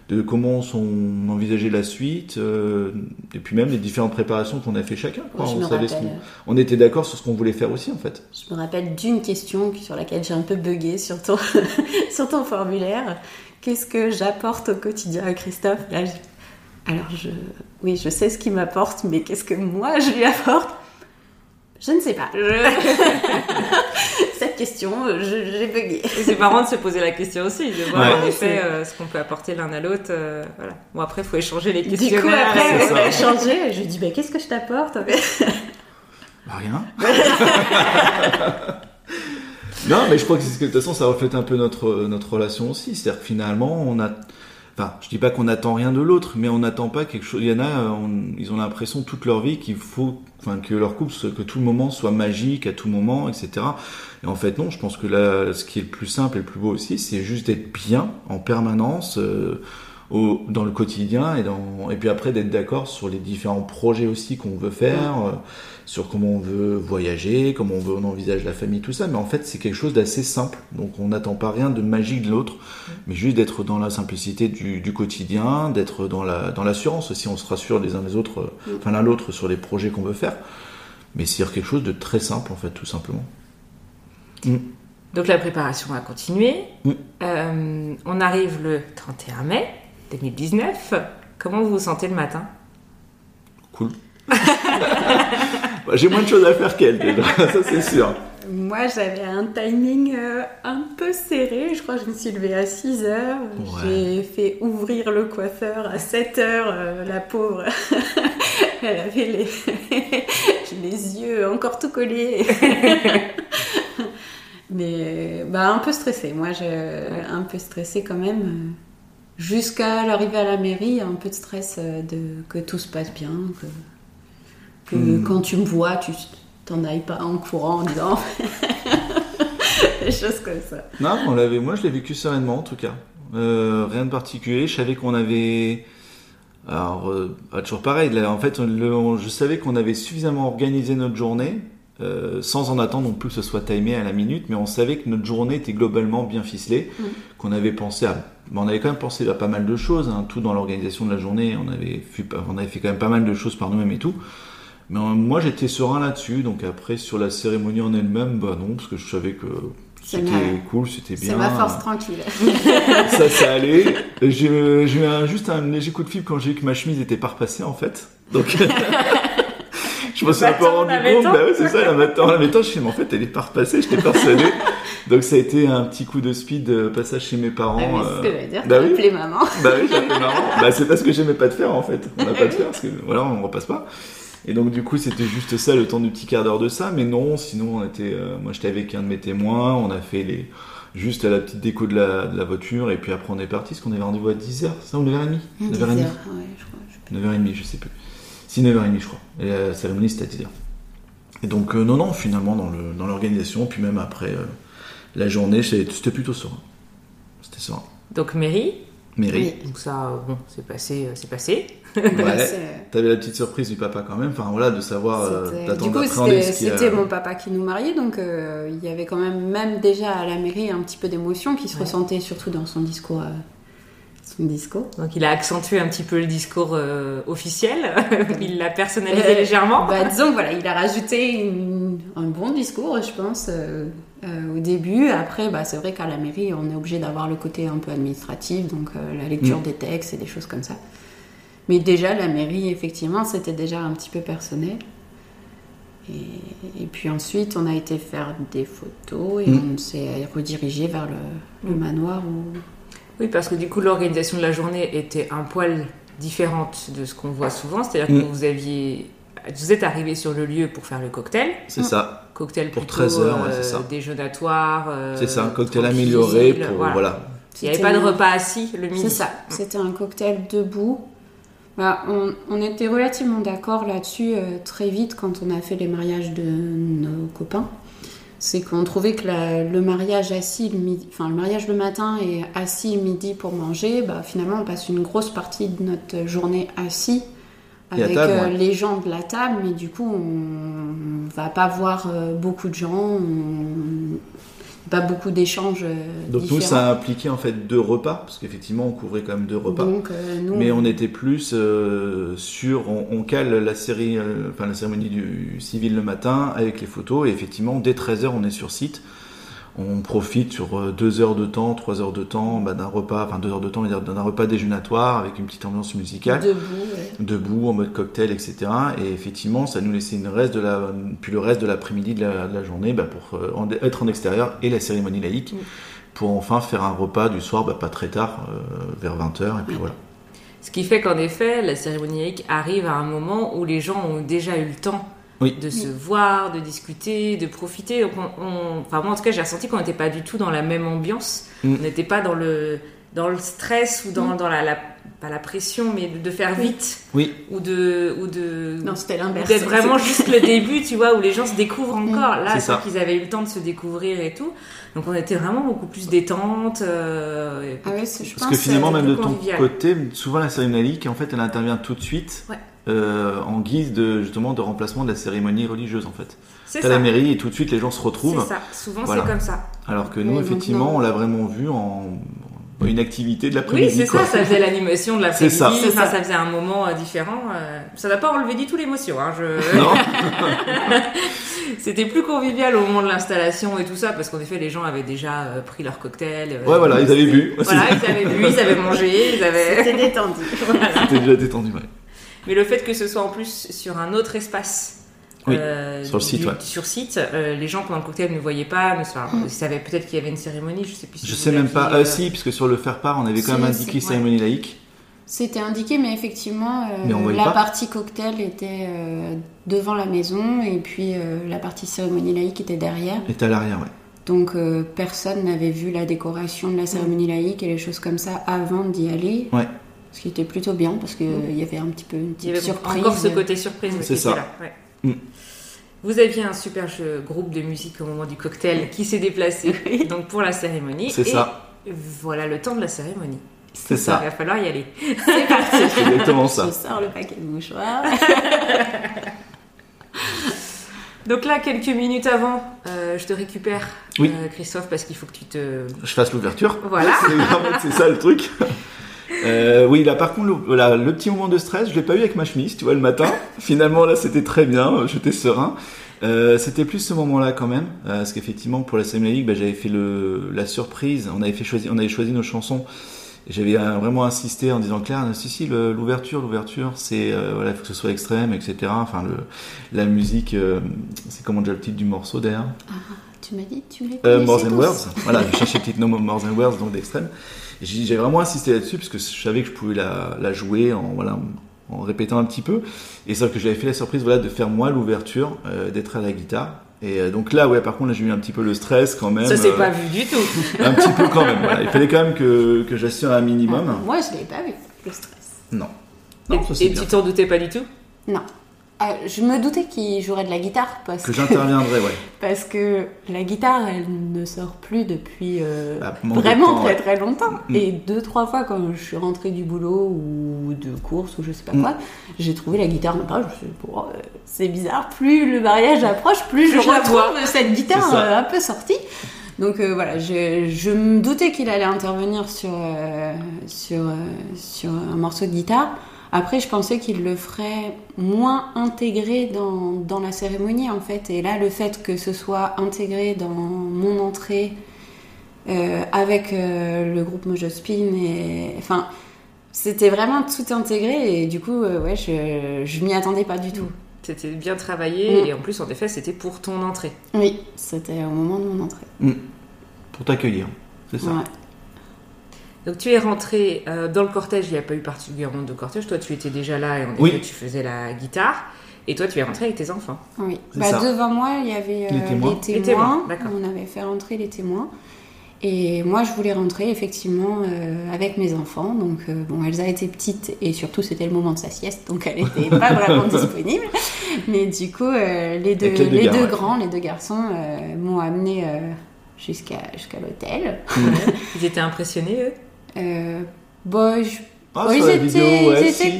de comment on envisageait la suite, euh, et puis même les différentes préparations qu'on a fait chacun. quoi. je on, savait ce était d'accord sur ce qu'on voulait faire aussi, en fait. je me rappelle d'une question sur laquelle j'ai un peu bugué sur ton sur ton formulaire qu'est-ce que j'apporte au quotidien à Christophe? Là, je- alors je oui je sais ce qu'il m'apporte mais qu'est-ce que moi je lui apporte? Je ne sais pas Je- question je- j'ai bugué c'est marrant de se poser la question aussi, de voir Ouais. en effet euh, ce qu'on peut apporter l'un à l'autre. euh, voilà. Bon, après, il faut échanger les Du questionnaires. coup, après, on a échangé. Je lui dis, bah, qu'est-ce que je t'apporte Bah, rien. non, mais je crois que de toute façon ça reflète un peu notre notre relation aussi. C'est-à-dire que finalement, on a, enfin, je dis pas qu'on attend rien de l'autre, mais on n'attend pas quelque chose. Il y en a, euh, on- ils ont l'impression toute leur vie qu'il faut, enfin, que leur couple, que tout le moment soit magique à tout moment, etc. Et en fait, non. Je pense que là, ce qui est le plus simple et le plus beau aussi, c'est juste d'être bien en permanence. euh, au- dans le quotidien et, puis après d'être d'accord sur les différents projets aussi qu'on veut faire, euh, sur comment on veut voyager, comment on veut envisage la famille, tout ça. Mais en fait, c'est quelque chose d'assez simple. Donc on n'attend pas rien de magique de l'autre, mais juste d'être dans la simplicité du, quotidien, d'être dans l'assurance aussi. On se rassure les uns les autres, euh, enfin l'un l'autre sur les projets qu'on veut faire. Mais c'est quelque chose de très simple en fait, tout simplement. Donc la préparation va continuer. Mm. Euh, on arrive le 31 mai 2019. Comment vous vous sentez le matin? Cool. Bah, J'ai moins de choses à faire qu'elle déjà, ça c'est sûr. Moi, j'avais un timing euh, un peu serré. Je crois que je me suis levée à 6 heures. Ouais. J'ai fait ouvrir le coiffeur à 7 heures. euh, la pauvre, elle avait les... les yeux encore tout collés. Mais bah, un peu stressée. Moi, je... un peu stressée quand même. euh, Jusqu'à l'arrivée à la mairie, un peu de stress euh, de que tout se passe bien, que, que Hmm. quand tu me vois, tu t'en ailles pas en courant en disant des choses comme ça. Non, on l'avait, moi je l'ai vécu sereinement en tout cas. Euh, rien de particulier. Je savais qu'on avait. Alors, euh, toujours pareil. Là, en fait, le- on- je savais qu'on avait suffisamment organisé notre journée, euh, sans en attendre non plus que ce soit timé à la minute, mais on savait que notre journée était globalement bien ficelée, qu'on avait pensé à. on avait quand même pensé à pas mal de choses, hein, tout dans l'organisation de la journée. On avait, fait, on avait fait quand même pas mal de choses par nous-mêmes et tout. Mais euh, moi, j'étais serein là-dessus. Donc après, sur la cérémonie en elle-même, bah non, parce que je savais que c'était cool, c'était bien. C'est ma force tranquille. ça, ça allait. J'ai eu un- juste un léger coup de fibre quand j'ai vu que ma chemise était pas repassée en fait. Donc, je me suis un peu rendu compte. Bah ouais, c'est ça, la mettant, la mettant, je suis, mais en fait, elle est pas repassée, j'étais persuadé. Donc, ça a été un petit coup de speed, euh, passage chez mes parents. Ah oui, c'est ce que euh, j'allais dire. bah oui. appelé maman. bah oui, j'ai appelé maman. Bah, c'est parce que j'aimais pas de faire en fait. On n'a pas de faire parce que voilà, on repasse pas. Et donc du coup, c'était juste ça, le temps du petit quart d'heure de ça. Mais non, sinon, on était, euh, moi, j'étais avec un de mes témoins. On a fait les, juste la petite déco de la, de la voiture. Et puis après, on est parti. Parce qu'on avait rendez-vous à 10h, ça ou 9h30 10 9h30 heures, ouais, je crois. je- 9h30, je sais plus. Si 9h30, je crois. Et la cérémonie, c'était à 10h. Et donc, euh, non, non, finalement, dans le- dans l'organisation, puis même après euh, la journée, c'était plutôt serein. C'était serein. Donc mairie. Mairie. Donc ça, euh, bon, c'est passé, euh, c'est passé. Ouais. C'est- T'avais la petite surprise du papa quand même, enfin voilà, de savoir, euh, Du coup, c'était a- mon papa qui nous mariait, donc euh, il y avait quand même, même déjà à la mairie, un petit peu d'émotion qui se Ouais. ressentait surtout dans son discours. Discours. Donc il a accentué un petit peu le discours euh, officiel. il l'a personnalisé Euh, légèrement. Bah, disons voilà, il a rajouté une- un bon discours, je pense, euh, euh, au début. Après, bah, c'est vrai qu'à la mairie, on est obligé d'avoir le côté un peu administratif, donc euh, la lecture Mm. des textes et des choses comme ça. Mais déjà, la mairie, effectivement, c'était déjà un petit peu personnel. Et, et puis ensuite, on a été faire des photos et Mm. on s'est redirigé vers le, le manoir où Oui, parce que du coup, l'organisation de la journée était un poil différente de ce qu'on voit souvent. C'est-à-dire Mm. que vous aviez. Vous êtes arrivé sur le lieu pour faire le cocktail. C'est ça, Cocktail Pour plutôt, 13 heures, ouais, euh, c'est ça. déjeunatoire. euh, c'est ça, un cocktail amélioré pour voilà. Il n'y avait pas de repas assis le midi. C'est ça, c'était un cocktail debout. Bah, on, on était relativement d'accord là-dessus euh, très vite quand on a fait les mariages de nos copains. C'est qu'on trouvait que la- le mariage assis le midi, enfin le mariage le matin et assis midi pour manger, bah, finalement on passe une grosse partie de notre journée assis avec table, euh, ouais. les gens de la table, mais du coup on va pas voir euh, beaucoup de gens, on- pas beaucoup d'échanges. euh, Donc nous, différents. ça impliquait en fait deux repas, parce qu'effectivement, on couvrait quand même deux repas. Donc, euh, nous, Mais on était plus euh, sur, on, on cale la série, enfin la cérémonie du civil le matin avec les photos et effectivement dès 13h on est sur site. On profite sur euh, deux heures de temps, trois heures de temps bah, d'un repas, enfin deux heures de temps, d'un repas déjeunatoire avec une petite ambiance musicale, debout. ouais. debout en mode cocktail, etc. Et effectivement, ça nous laissait une reste de la, puis le reste de l'après-midi de la, de la journée bah, pour euh, en- être en extérieur et la cérémonie laïque Mm. pour enfin faire un repas du soir, bah, pas très tard, euh, vers 20h et puis voilà. Ce qui fait qu'en effet, la cérémonie laïque arrive à un moment où les gens ont déjà eu le temps Oui. de se voir, de discuter, de profiter. Donc on- on- enfin, moi, en tout cas, j'ai ressenti qu'on n'était pas du tout dans la même ambiance. Mm. On n'était pas dans le, dans le stress ou dans, dans la, la- pas la pression, mais de, de faire vite Oui, ou de, ou de Non, c'était l'inverse. d'être vraiment juste le début, tu vois, où les gens se découvrent encore. Là, C'est qu'ils avaient eu le temps de se découvrir et tout. Donc on était vraiment beaucoup plus détente. euh, et Ah je Parce pense que finalement, même de ton convivial. côté, souvent la cérémonie en fait, elle intervient tout de suite Ouais. Euh, en guise de justement de remplacement de la cérémonie religieuse, en fait. c'est ça. la mairie et tout de suite les gens se C'est retrouvent. ça. Souvent, Voilà. c'est comme ça. Alors que Oui, nous, effectivement, non. on l'a vraiment vu en une activité de Oui, l'après-midi. c'est quoi. ça, ça faisait l'animation de l'après-midi, C'est ça. C'est ça. ça faisait un moment euh, différent. euh, ça n'a pas enlevé du tout l'émotion. Hein, je... Non C'était plus convivial au moment de l'installation et tout ça, parce qu'en effet, les gens avaient déjà euh, pris leur cocktail. euh, Ouais, voilà, ils avaient bu. Voilà, ils avaient bu, ils avaient mangé, ils avaient... C'était détendu. C'était déjà détendu, ouais. Mais le fait que ce soit en plus sur un autre espace. Oui, euh, sur le site, du- ouais. Sur site, euh, les gens pendant le cocktail ne voyaient pas, ne enfin, ils savaient peut-être qu'il y avait une cérémonie, je sais plus. si Je sais même pas. euh, Ah si, puisque sur le faire-part, on avait quand même indiqué ouais. cérémonie laïque. C'était indiqué, mais effectivement, euh, Mais la pas. partie cocktail était euh, devant la maison et puis euh, la partie cérémonie laïque était derrière. Et à l'arrière, ouais. Donc euh, personne n'avait vu la décoration de la cérémonie laïque et les choses comme ça avant d'y aller. Ouais. Ce qui était plutôt bien parce qu'il y avait un petit peu une Il y petite avait surprise. encore ce côté surprise C'est qui ça. était là. ouais. Mm. Vous aviez un super jeu- groupe de musique au moment du cocktail qui s'est déplacé donc pour la cérémonie. C'est ça. Voilà le temps de la cérémonie. C'est Il ça. va falloir y aller. C'est parti. C'est exactement ça. Je sors le paquet de mouchoirs. Donc là, quelques minutes avant, euh, je te récupère, Oui. euh, Christophe, parce qu'il faut que tu te... Je fasse l'ouverture. Voilà. C'est ça le truc. Euh, oui, là par contre, le, voilà, le petit moment de stress, je l'ai pas eu avec ma chemise, tu vois, le matin. Finalement, là, c'était très bien, j'étais serein. Euh, c'était plus ce moment-là quand même, euh, parce qu'effectivement, pour la Semaine League, bah, j'avais fait le, la surprise. On avait fait choisir, on avait choisi nos chansons. J'avais euh, vraiment insisté en disant Claire, si si, l'ouverture, l'ouverture, c'est euh, voilà, il faut que ce soit extrême, etc. Enfin, le, la musique, euh, c'est comment déjà le titre du morceau d'ailleurs tu m'as dit, tu euh, connaissais More Than. Words. Voilà, je cherchais le titre no More Than Words, donc d'extrême. J'ai vraiment insisté là-dessus parce que je savais que je pouvais la, la jouer en, voilà, en répétant un petit peu. Et sauf que j'avais fait la surprise voilà, de faire moi l'ouverture, euh, d'être à la guitare. Et euh, donc là, ouais, par contre, là, j'ai eu un petit peu le stress quand même. Ça s'est euh, pas vu du tout. Un petit peu quand même. Voilà. Il fallait quand même que, que j'assure un minimum. Ah, moi, je l'ai pas vu, le stress. Non. Et, ça c'est et tu t'en doutais pas du tout? Non. Ah, je me doutais qu'il jouerait de la guitare parce Que j'interviendrai, ouais. Parce que la guitare, elle ne sort plus depuis euh, Bah, vraiment temps, très ouais. très longtemps. Mm. Et deux, trois fois, quand je suis rentrée du boulot ou de course ou je sais pas Mm. quoi, j'ai trouvé la guitare là-bas. Je bon, euh, c'est bizarre, plus le mariage approche, plus je Plus je retrouve vois. cette guitare euh, un peu sortie. Donc euh, voilà, je, je me doutais qu'il allait intervenir sur, euh, sur, euh, sur un morceau de guitare. Après, je pensais qu'il le ferait moins intégré dans, dans la cérémonie, en fait. Et là, le fait que ce soit intégré dans mon entrée euh, avec euh, le groupe Mojospin, et... enfin, c'était vraiment tout intégré. Et du coup, euh, ouais, je, je m'y attendais pas du tout. C'était bien travaillé Mm. et en plus, en effet, c'était pour ton entrée. Oui, c'était au moment de mon entrée. Pour t'accueillir. C'est ça. Ouais. Donc tu es rentré euh, dans le cortège, il n'y a pas eu particulièrement de cortège. Toi, tu étais déjà là et en Oui. effet, tu faisais la guitare. Et toi, tu es rentré avec tes enfants. Oui. Bah, ça. devant moi, il y avait euh, Les témoins. les Les témoins. On avait fait rentrer les témoins. Et moi, je voulais rentrer effectivement euh, avec mes enfants. Donc, euh, bon, Elsa était petite et surtout, c'était le moment de sa sieste, donc elle n'était pas vraiment disponible. Mais du coup, euh, les deux, les deux les gars, deux ouais. grands, les deux garçons, euh, m'ont amené euh, jusqu'à jusqu'à l'hôtel. Ils étaient impressionnés, eux? Euh, bon, je Ah, ouais, si.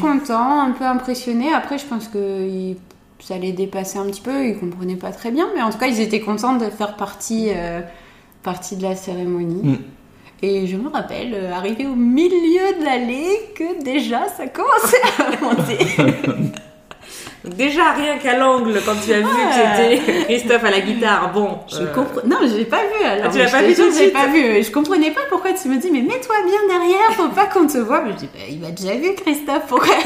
un peu impressionnés. Après, je pense que ils- ça les dépassait un petit peu, ils comprenaient pas très bien, mais en tout cas, ils étaient contents de faire partie, euh, partie de la cérémonie. Mm. Et je me rappelle, euh, arrivé au milieu de l'allée, que déjà ça commençait à monter. Donc déjà, rien qu'à l'angle, quand tu as vu Ouais. que c'était Christophe à la guitare, bon. Je euh, compre- Non, j'ai pas vu. Alors, Ah, tu l'as pas vu tout de j'ai suite pas vu. Je comprenais pas pourquoi tu me dis, mais mets-toi bien derrière, faut pas qu'on te voit. Mais je dis, bah, il m'a déjà vu, Christophe, pourquoi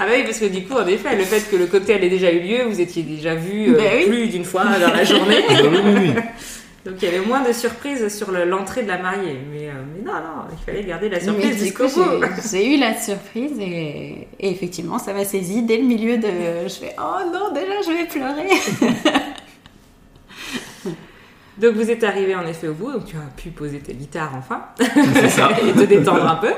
Ah bah oui, parce que du coup, en effet, le fait que le cocktail ait déjà eu lieu, vous étiez déjà vu Bah oui. plus d'une fois dans la journée. Oui, oui, oui. Donc il y avait moins de surprises sur le- l'entrée de la mariée. Mais, euh, mais non, non, il fallait garder la Mais surprise du jusqu'au coup, bout. j'ai- j'ai eu la surprise et, et effectivement, ça m'a saisi dès le milieu de. Je fais oh non, déjà je vais pleurer. Donc vous êtes arrivé en effet au bout, donc tu as pu poser tes guitares enfin C'est ça. et te détendre un peu.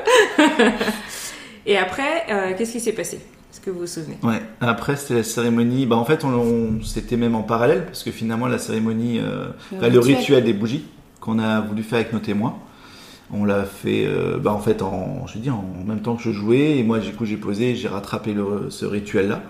et après, euh, qu'est-ce qui s'est passé? Est-ce que vous vous souvenez? Ouais. Après, c'était la cérémonie. Bah, en fait, on, on- c'était même en parallèle parce que finalement, la cérémonie, euh, Le bah, le rituel. des bougies qu'on a voulu faire avec nos témoins, on l'a fait, euh, bah, en fait, en, je dis, en même temps que je jouais et moi, du coup, j'ai posé, j'ai rattrapé le, ce rituel-là.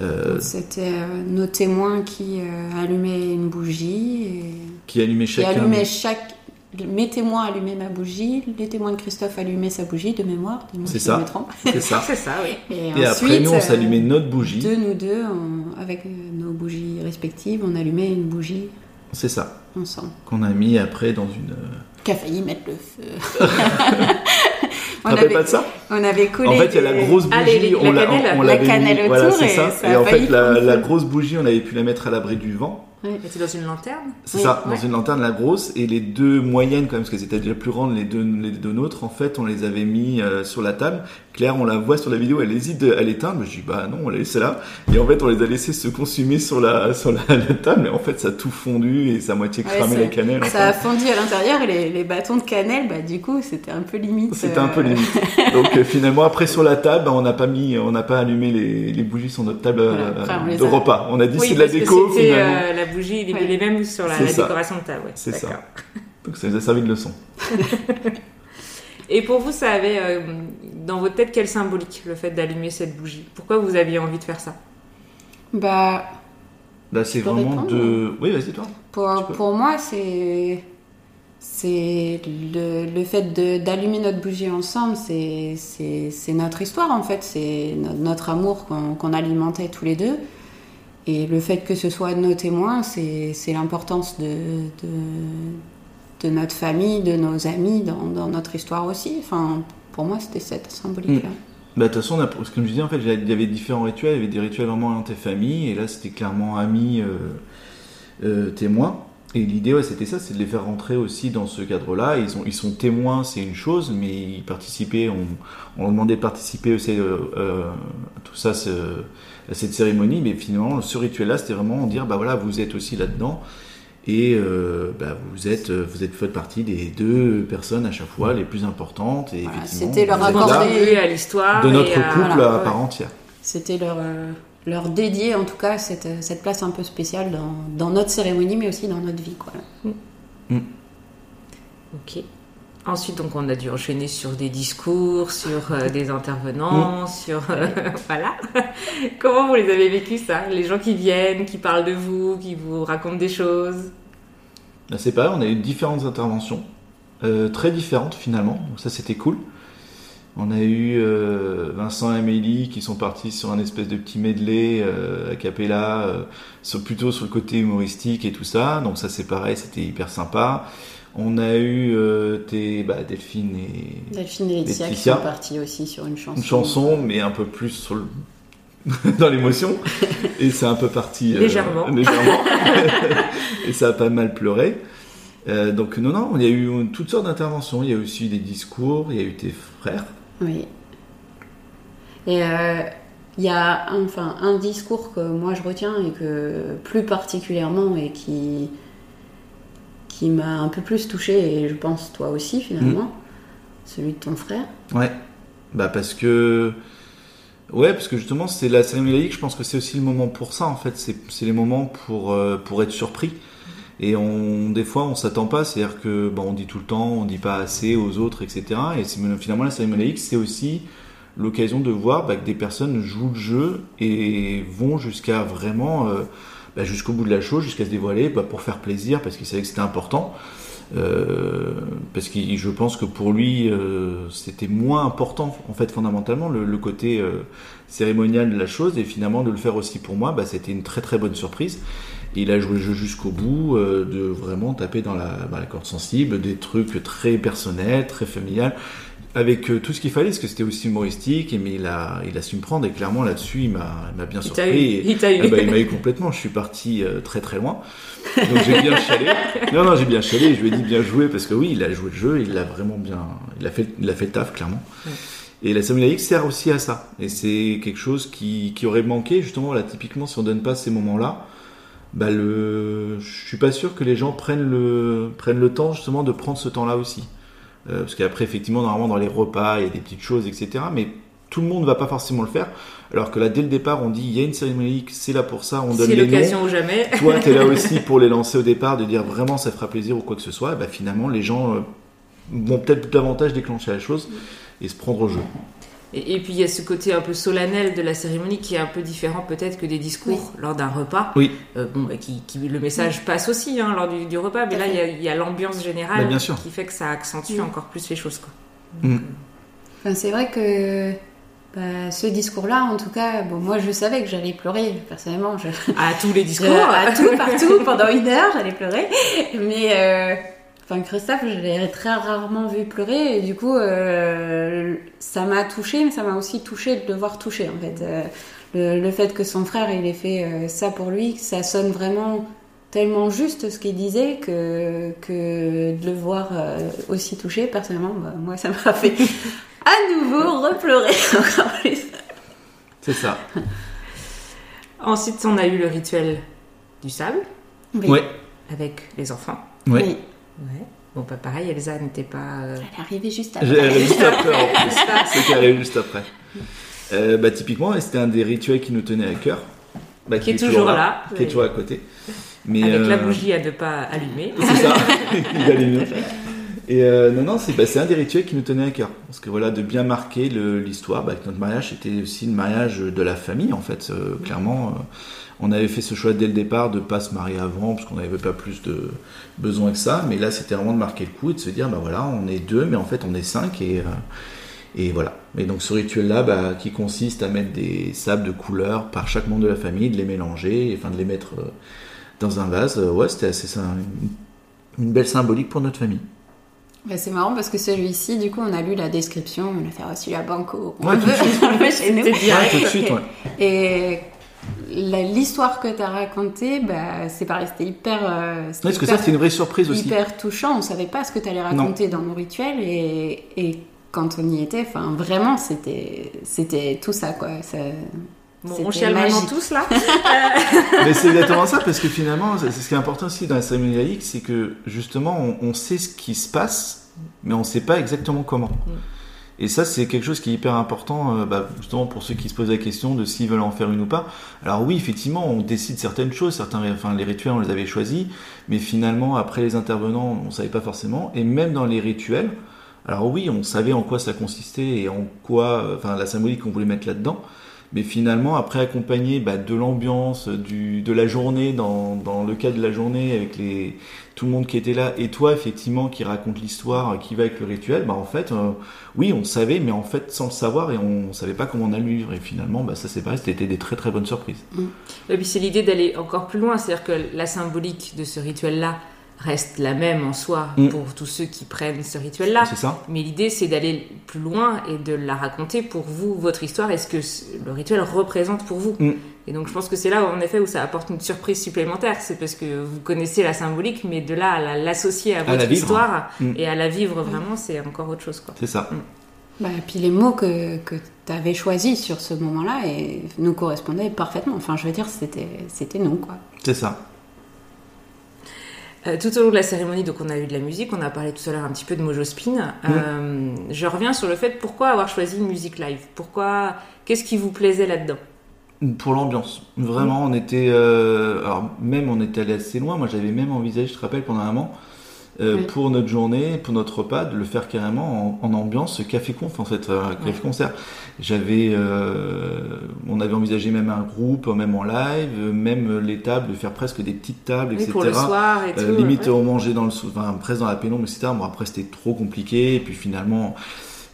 Euh, C'était euh, nos témoins qui euh, allumaient une bougie et qui allumait qui allumaient chaque. Mes témoins allumaient ma bougie, les témoins de Christophe allumaient sa bougie de mémoire. C'est ça. C'est ça. C'est ça, oui. Et, Et après, nous, on euh, s'allumait notre bougie. De nous deux, on- avec euh, nos bougies respectives, on allumait une bougie C'est ça. ensemble. Qu'on a mis après dans une. euh, Qui a failli mettre le feu. Tu te rappelles pas de ça? on avait collé. En fait, il y a la grosse bougie. Ah, les- les- on la l'a- cannelle. on La l'avait cannelle mis- voilà, autour c'est et ça. Et en fait, la, grosse bougie, on avait pu la mettre à l'abri du vent. C'était dans une lanterne C'est Oui, ça, ouais. dans une lanterne la grosse et les deux moyennes quand même parce qu'elles étaient déjà plus grandes les deux les deux nôtres en fait on les avait mis euh, sur la table. Claire on la voit sur la vidéo elle hésite à l'éteindre mais je dis bah non on l'a laissé là et en fait on les a laissés se consumer sur la sur la, la table et en fait ça a tout fondu et ça a moitié cramé la cannelle. Ça a fondu à l'intérieur et les, les bâtons de cannelle, bah du coup, c'était un peu limite. C'était euh, un peu limite. Donc euh, finalement après sur la table bah, on n'a pas mis on n'a pas allumé les, les bougies sur notre table Voilà, euh, après, de a- repas. On a dit Oui, c'est de la déco finalement. euh, la bougie, les, Ouais. les mêmes sur la, C'est décoration de table. Ouais. C'est ça. Donc ça nous a servi de leçon. Et pour vous, ça avait euh, dans votre tête quelle symbolique le fait d'allumer cette bougie? Pourquoi vous aviez envie de faire ça? Bah, Là c'est Je peux vraiment répondre de oui vas-y toi. Pour, pour moi, c'est. C'est le, le fait d'allumer notre bougie ensemble, c'est c'est- c'est notre histoire en fait, c'est no- notre amour qu'on qu'on alimentait tous les deux. Et le fait que ce soit nos témoins, c'est l'importance de, notre famille, de nos amis dans, notre histoire aussi. Enfin, pour moi, c'était cette symbolique-là. Bah, de toute façon, on a- comme je disais, en fait, il y avait différents rituels. Il y avait des rituels vraiment orientés famille, et là, c'était clairement amis, euh, euh, témoins. Et l'idée, c'était ça, c'est de les faire rentrer aussi dans ce cadre-là. Ils, ont, ils sont témoins, c'est une chose, mais ils participaient, on, on leur demandait de participer aussi euh, euh, à tout ça, cette cérémonie. Mais finalement, ce rituel-là, c'était vraiment dire, bah voilà, vous êtes aussi là-dedans. Et euh, bah, vous êtes, vous êtes fait partie des deux personnes à chaque fois les plus importantes. Et Voilà, c'était leur contribuez à l'histoire. de notre et à- couple voilà, à ouais. part entière. C'était leur, euh, leur dédier en tout cas cette, cette place un peu spéciale dans, dans notre cérémonie, mais aussi dans notre vie. Quoi. Ok. Ensuite, donc, on a dû enchaîner sur des discours, sur euh, des intervenants, Mm. sur euh, voilà. Comment vous les avez vécu ça? Les gens qui viennent, qui parlent de vous, qui vous racontent des choses? Là, c'est pareil, on a eu différentes interventions, euh, très différentes finalement, donc ça c'était cool. On a eu Vincent et Amélie qui sont partis sur un espèce de petit medley a cappella, sur, plutôt sur le côté humoristique et tout ça, donc ça c'est pareil, c'était hyper sympa. On a eu euh, tes, bah, Delphine et Delphine et Laetitia qui sont partis aussi sur une chanson. une chanson, mais un peu plus sur le... dans l'émotion. Et c'est un peu parti... euh, Légèrement. légèrement. et ça a pas mal pleuré. Euh, donc non, non, il y a eu toutes sortes d'interventions. Il y a aussi des discours, il y a eu tes frères. Oui. Et euh, il y a un, enfin, un discours que moi je retiens et que plus particulièrement et qui, qui m'a un peu plus touché et je pense toi aussi finalement, celui de ton frère. Ouais. Bah parce que ouais parce que justement c'est la cérémonie laïque. Je pense que c'est aussi le moment pour ça en fait. C'est c'est les moments pour euh, pour être surpris. Et on, des fois, on s'attend pas, c'est-à-dire que bon, on dit tout le temps, on dit pas assez aux autres, etc. Et finalement, la cérémonie laïque, c'est aussi l'occasion de voir bah, que des personnes jouent le jeu et vont jusqu'à vraiment euh, bah, jusqu'au bout de la chose, jusqu'à se dévoiler bah, pour faire plaisir, parce qu'il savait que c'était important. Euh, parce que je pense que pour lui, euh, c'était moins important, en fait, fondamentalement, le, le côté euh, cérémonial de la chose, et finalement de le faire aussi pour moi, bah, c'était une très très bonne surprise. Et il a joué le jeu jusqu'au bout, euh, de vraiment taper dans la, dans la corde sensible, des trucs très personnels, très familial, avec euh, tout ce qu'il fallait, parce que c'était aussi humoristique, et, mais il a, il a su me prendre, et clairement là-dessus, il m'a il m'a bien Il surpris. eu. et- Il t'a eu. ah bah, il m'a eu complètement, je suis parti euh, très très loin. Donc j'ai bien chialé. Non, non, j'ai bien chialé, je lui ai dit bien joué, parce que oui, il a joué le jeu, il l'a vraiment bien. Il a fait, il a fait le taf, clairement. Ouais. Et la cérémonie laïque sert aussi à ça. Et c'est quelque chose qui, qui aurait manqué, justement, là, typiquement, si on donne pas ces moments-là, bah, le, je suis pas sûr que les gens prennent le, prennent le temps, justement, de prendre ce temps-là aussi. Euh, parce qu'après, effectivement, normalement, dans les repas, il y a des petites choses, etc. Mais tout le monde va pas forcément le faire. Alors que là, dès le départ, on dit, il y a une cérémonie c'est là pour ça, on donne les noms. l'occasion ou jamais. Toi, tu es là aussi pour les lancer au départ, de dire vraiment ça fera plaisir ou quoi que ce soit. Et bah, finalement, les gens euh, vont peut-être davantage déclencher la chose et se prendre au jeu. Et, et puis il y a ce côté un peu solennel de la cérémonie qui est un peu différent peut-être que des discours lors d'un repas. Oui. Euh, bon, bah, qui, qui- le message passe aussi hein, lors du, du repas, mais là il y a, l'ambiance générale Bah, bien sûr. qui fait que ça accentue encore plus les choses. Quoi. Mm. Enfin, c'est vrai que bah, ce discours-là, en tout cas, bon, moi je savais que j'allais pleurer, personnellement. Je... À tous les discours. à tout, partout, pendant une heure, j'allais pleurer. Mais euh, enfin, Christophe, je l'ai très rarement vu pleurer. Et du coup, euh, ça m'a touché, mais ça m'a aussi touché de le voir toucher, en fait. Euh, le, le fait que son frère, il ait fait euh, ça pour lui, ça sonne vraiment tellement juste ce qu'il disait que, que de le voir euh, aussi touché, personnellement, bah, moi, ça m'a fait à nouveau repleurer encore plus. C'est ça. Ensuite, on a eu le rituel du sable Oui. Ouais. avec les enfants. Oui. Ouais. Bon, pas pareil, Elsa n'était pas. euh, Elle est arrivée juste J'ai- après. juste après, en plus. C'était arrivé juste après. Euh, bah, typiquement, c'était un des rituels qui nous tenait à cœur. Bah, Qui est toujours là. Qui est toujours à côté. Mais, Avec la euh, bougie à ne pas allumer. C'est ça, il allume. Et euh, non, non, c'est bah, c'est un des rituels qui nous tenait à cœur. Parce que voilà, de bien marquer l'histoire, bah, notre mariage était aussi le mariage de la famille, en fait. Euh, clairement, euh, on avait fait ce choix dès le départ de pas se marier avant, parce qu'on n'avait pas plus de besoin que ça. Mais là, c'était vraiment de marquer le coup et de se dire, bah voilà, on est deux, mais en fait, on est cinq. Et, voilà. Et donc, ce rituel-là, bah, qui consiste à mettre des sables de couleur par chaque membre de la famille, de les mélanger, et, enfin, de les mettre dans un vase, ouais, c'était assez une belle symbolique pour notre famille. Bah, c'est marrant parce que celui-ci, du coup, on a lu la description, on a fait aussi la banco. On Ouais, veut, tout de suite. on veut chez nous. C'était direct. Ouais, tout de suite, ouais. Et l'histoire que tu as racontée, bah, c'est pareil, c'était hyper, euh, c'était parce que ça, c'est une vraie surprise aussi. hyper touchant. On savait pas ce que tu allais raconter dans nos rituels et, et quand on y était, enfin, vraiment, c'était, c'était tout ça, quoi. Ça- Bon, on chiale magique. tous là. Mais c'est exactement ça, parce que finalement, c'est ce qui est important aussi dans la cérémonie laïque, c'est que justement, on, on sait ce qui se passe, mais on ne sait pas exactement comment. Et ça, c'est quelque chose qui est hyper important, euh, bah, justement pour ceux qui se posent la question de s'ils veulent en faire une ou pas. Alors oui, effectivement, on décide certaines choses, certains, enfin les rituels, on les avait choisis, mais finalement, après les intervenants, on savait pas forcément. Et même dans les rituels, alors oui, on savait en quoi ça consistait et en quoi, euh, enfin la symbolique qu'on voulait mettre là-dedans. Mais finalement, après accompagné bah, de l'ambiance, du, de la journée, dans, dans le cas de la journée, avec les, tout le monde qui était là, et toi, effectivement, qui raconte l'histoire, qui va avec le rituel, bah, en fait, euh, oui, on savait, mais en fait, sans le savoir, et on savait pas comment on allait vivre. Et finalement, bah, ça, c'est pareil, c'était des très très bonnes surprises. Et puis c'est l'idée d'aller encore plus loin, c'est-à-dire que la symbolique de ce rituel-là reste la même en soi Mm. pour tous ceux qui prennent ce rituel-là. C'est ça Mais l'idée, c'est d'aller plus loin et de la raconter pour vous, votre histoire, et ce que le rituel représente pour vous. Mm. Et donc je pense que c'est là en effet où ça apporte une surprise supplémentaire. C'est parce que vous connaissez la symbolique, mais de là à l'associer à votre histoire mm. et à la vivre vraiment, c'est encore autre chose. C'est ça. Bah, et puis les mots que, que tu avais choisis sur ce moment-là et nous correspondaient parfaitement. Enfin, je veux dire, c'était, c'était nous, quoi. C'est ça. Euh, tout au long de la cérémonie, donc on a eu de la musique, on a parlé tout à l'heure un petit peu de Mojo Spin. Euh, je reviens sur le fait pourquoi avoir choisi une musique live? Pourquoi Qu'est-ce qui vous plaisait là-dedans? Pour l'ambiance, vraiment, on était, euh, alors même on était allé assez loin. Moi, j'avais même envisagé, je te rappelle, pendant un moment, euh, pour notre journée, pour notre repas, de le faire carrément en, ambiance café conf en fait, euh, café concert. J'avais, on avait envisagé même un groupe, même en live, même les tables, de faire presque des petites tables, etc. Pour le soir et tout, limite on mangeait dans le, enfin presque dans la pénombre, etc. Bon après c'était trop compliqué, et puis finalement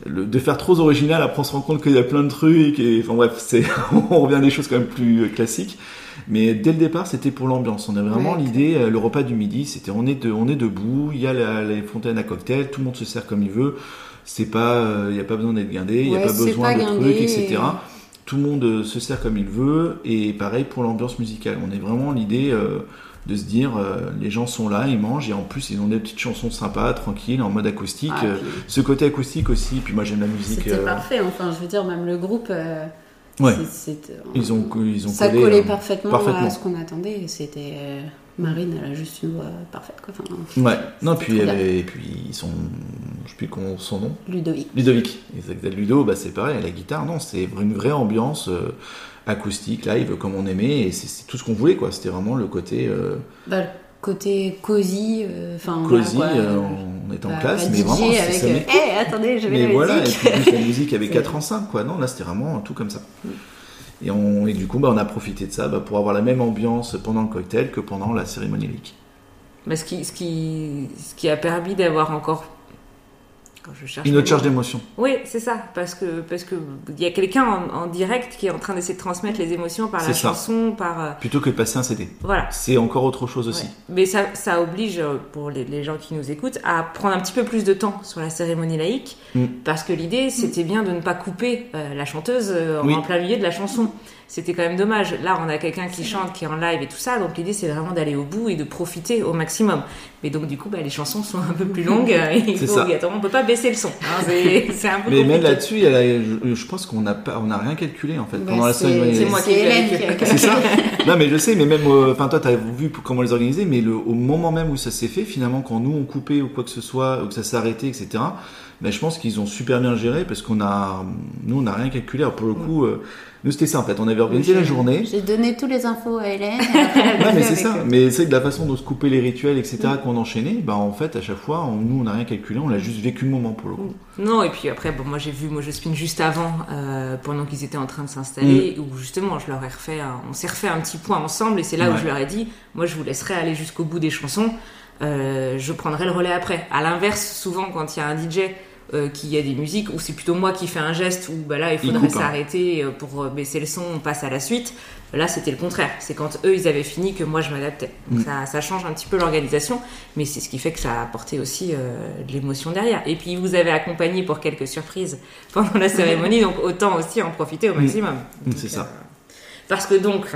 de faire trop original, après on se rend compte qu'il y a plein de trucs, et enfin bref, c'est, on revient à des choses quand même plus euh, classiques. Mais dès le départ, c'était pour l'ambiance. On a vraiment l'idée, euh, le repas du midi, c'était on est, de, on est debout, il y a les fontaines à cocktail, tout le monde se sert comme il veut. C'est pas, euh, il n'y a pas besoin d'être guindé, il n'y a pas besoin de trucs, etc. Tout le monde se sert comme il veut, et pareil pour l'ambiance musicale. On est vraiment l'idée de se dire euh, les gens sont là, ils mangent et en plus ils ont des petites chansons sympas, tranquilles, en mode acoustique. Ah, euh, ce côté acoustique aussi, puis moi j'aime la musique. C'était euh, parfait, enfin je veux dire même le groupe. Ouais. ils ont ils ont ça collait parfaitement, à ce qu'on attendait. C'était Marine, elle a juste une voix parfaite quoi. ouais. Non puis et puis ils sont je sais plus son nom. Ludovic. Ludovic. Ludo, bah c'est pareil, la guitare, non, c'est une vraie ambiance acoustique, live, comme on aimait, et c'est tout ce qu'on voulait, quoi. C'était vraiment le côté. Euh, bah, côté cosy, euh, enfin. cosy, euh, on était en bah, classe, mais vraiment. Avec, hé, hey, attendez, je vais mais la voilà, musique. et puis la musique avait 4 en 5, quoi. Non, là, c'était vraiment tout comme ça. Et, on, et du coup, bah, on a profité de ça bah, pour avoir la même ambiance pendant le cocktail que pendant la cérémonie lyrique. Bah, ce, qui, ce, qui, ce qui a permis d'avoir encore une autre charge d'émotion. Oui, c'est ça, parce que parce que il y a quelqu'un en, direct qui est en train d'essayer de transmettre les émotions par la chanson, par euh, plutôt que de passer un CD. Voilà. C'est encore autre chose aussi. Mais ça, ça oblige euh, pour les, gens qui nous écoutent à prendre un petit peu plus de temps sur la cérémonie laïque, mm. parce que l'idée c'était bien de ne pas couper euh, la chanteuse en plein milieu de la chanson c'était quand même dommage. Là, on a quelqu'un qui chante, qui est en live et tout ça, donc l'idée c'est vraiment d'aller au bout et de profiter au maximum. Mais donc du coup, bah, les chansons sont un peu plus longues et il faut on peut pas baisser le son. Hein, c'est un peu Mais même là-dessus, je, pense qu'on n'a pas, on n'a rien calculé en fait pendant la semaine. C'est moi qui ai C'est ça. Non, mais je sais, mais même, enfin toi, t'as vu comment les organiser, mais le, au moment même où ça s'est fait, finalement, quand nous on coupait ou quoi que ce soit, ou que ça s'est arrêté, etc. Mais je pense qu'ils ont super bien géré parce qu'on a, nous, on n'a rien calculé. Alors pour le coup, euh, nous, c'était ça en fait. On avait organisé la journée. J'ai donné tous les infos à Hélène. ouais, mais c'est ça. Mais c'est de la façon de se couper les rituels, etc., qu'on enchaînait. Bah, en fait, à chaque fois, nous, on n'a rien calculé. On a juste vécu le moment pour le coup. Non, et puis après, bon, moi, j'ai vu moi je spin juste avant, euh, pendant qu'ils étaient en train de s'installer, mm. où justement, je leur ai refait, on s'est refait un petit point ensemble, et c'est là où je leur ai dit, moi, je vous laisserai aller jusqu'au bout des chansons. Euh, je prendrai le relais après. À l'inverse, souvent, quand il y a un DJ euh, qu'il y a des musiques où c'est plutôt moi qui fais un geste où bah là il faudrait s'arrêter euh, pour euh, baisser le son, on passe à la suite. Là c'était le contraire, c'est quand eux ils avaient fini que moi je m'adaptais. Donc mm. ça, ça, change un petit peu l'organisation, mais c'est ce qui fait que ça a apporté aussi de l'émotion derrière. Et puis vous avez accompagné pour quelques surprises pendant la cérémonie, donc autant aussi en profiter au mm. maximum. Mm, c'est ça. Parce que donc,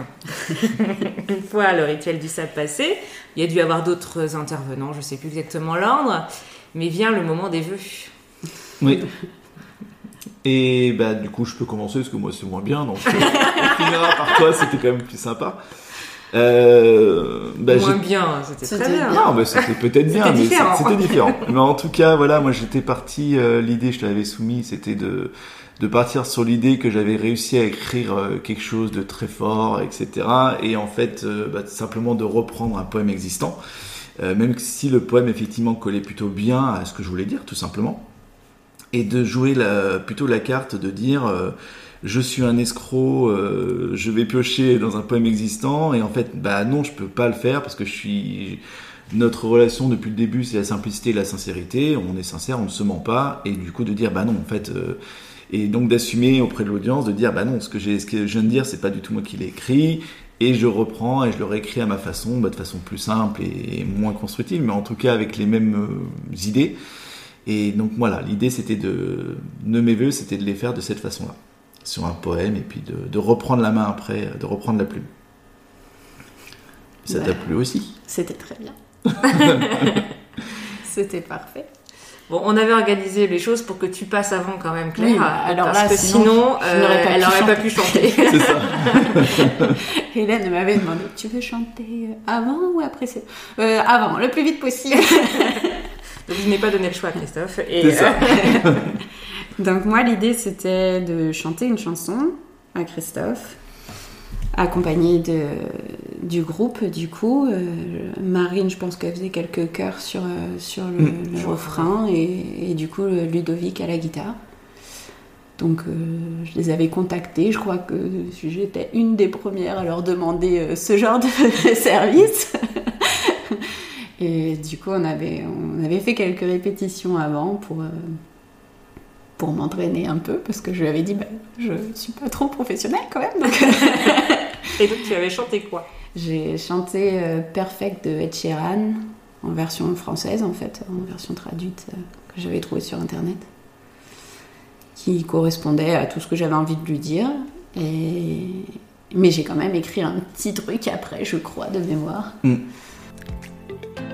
une fois le rituel du sable passé, il y a dû y avoir d'autres intervenants, je sais plus exactement l'ordre, mais vient le moment des vœux. Oui. Et bah, du coup, je peux commencer parce que moi, c'est moins bien. Donc, euh, on finira par toi, c'était quand même plus sympa. Euh, bah, moins bien, c'était très bien. Non, mais c'était peut-être bien, mais c'était différent. mais en tout cas, voilà, moi j'étais parti. Euh, l'idée, je te l'avais soumis, c'était de de partir sur l'idée que j'avais réussi à écrire euh, quelque chose de très fort, etc. Et en fait, bah, simplement de reprendre un poème existant, même si le poème effectivement collait plutôt bien à ce que je voulais dire, tout simplement et de jouer plutôt la carte de dire euh, je suis un escroc, euh, je vais piocher dans un poème existant et en fait bah non je peux pas le faire parce que je suis notre relation depuis le début c'est la simplicité et la sincérité, on est sincère, on ne se ment pas et du coup de dire bah non en fait euh, et donc d'assumer auprès de l'audience de dire bah non ce que j'ai je viens de dire c'est pas du tout moi qui l'ai écrit et je reprends et je le réécris à ma façon, bah, de façon plus simple et moins constructive mais en tout cas avec les mêmes idées. Et donc voilà, l'idée c'était de ne mes vœux, c'était de les faire de cette façon-là. sur un poème et puis de, de reprendre la main après, de reprendre la plume. Ça t'a plu aussi? C'était très bien. C'était parfait. Bon, on avait organisé les choses pour que tu passes avant quand même, Claire. Oui, bah, alors parce là, que sinon, pas elle n'aurait pas pu chanter. C'est ça. Hélène m'avait demandé Tu veux chanter avant ou après Euh, Avant, le plus vite possible. Donc je n'ai pas donné le choix à Christophe. Et, C'est ça. euh, Donc, moi, l'idée c'était de chanter une chanson à Christophe, accompagnée de, du groupe, du coup. Euh, Marine, je pense qu'elle faisait quelques chœurs sur, euh, sur le, Mm. le refrain, et, et du coup, Ludovic à la guitare. Donc, euh, je les avais contactés. Je crois que j'étais une des premières à leur demander euh, ce genre de service. Et du coup, on avait, on avait fait quelques répétitions avant pour, euh, pour m'entraîner un peu, parce que je lui avais dit, bah, je suis pas trop professionnelle quand même. Donc, et donc tu avais chanté quoi? J'ai chanté euh, Perfect de Ed Sheeran, en version française en fait, en version traduite euh, que j'avais trouvée sur internet, qui correspondait à tout ce que j'avais envie de lui dire. Et... Mais j'ai quand même écrit un petit truc après, je crois, de mémoire.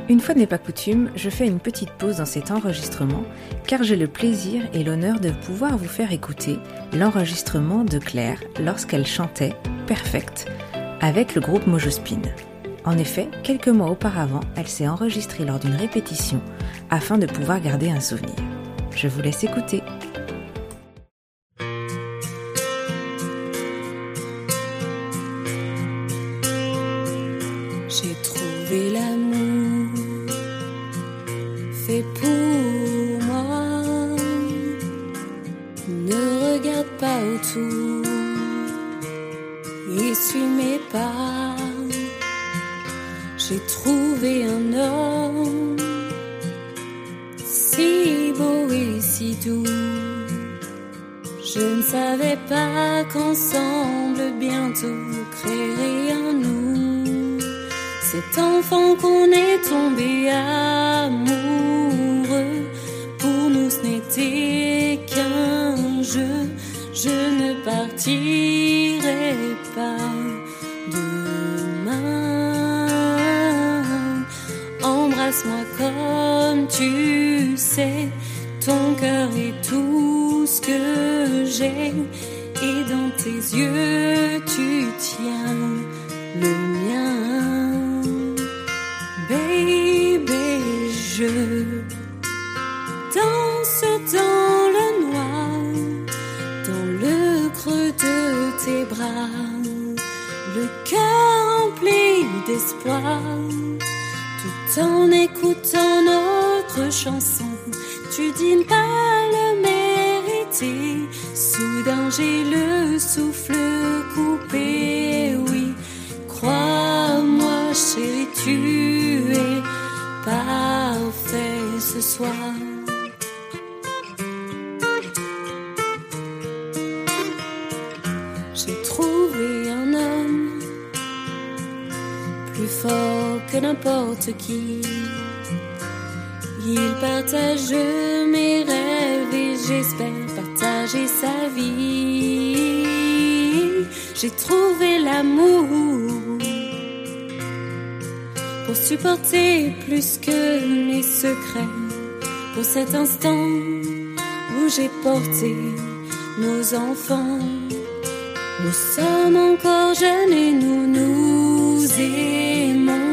Une fois n'est pas coutume, je fais une petite pause dans cet enregistrement car j'ai le plaisir et l'honneur de pouvoir vous faire écouter l'enregistrement de Claire lorsqu'elle chantait Perfect avec le groupe Mojospin. En effet, quelques mois auparavant, elle s'est enregistrée lors d'une répétition afin de pouvoir garder un souvenir. Je vous laisse écouter. Regarde pas autour, essuie mes pas. J'ai trouvé un homme si beau et si doux. Je ne savais pas qu'ensemble bientôt créerait un nous. Cet enfant qu'on est tombé amoureux, pour nous ce n'était Je ne partirai pas demain. Embrasse-moi comme tu sais, ton cœur est tout ce que j'ai, et dans tes yeux tu tout en écoutant notre chanson. Tu dis pas le mériter, soudain j'ai le souffle n'importe qui. Il partage mes rêves et j'espère partager sa vie. J'ai trouvé l'amour pour supporter plus que mes secrets. Pour cet instant où j'ai porté nos enfants. Nous sommes encore jeunes et nous nous aimons.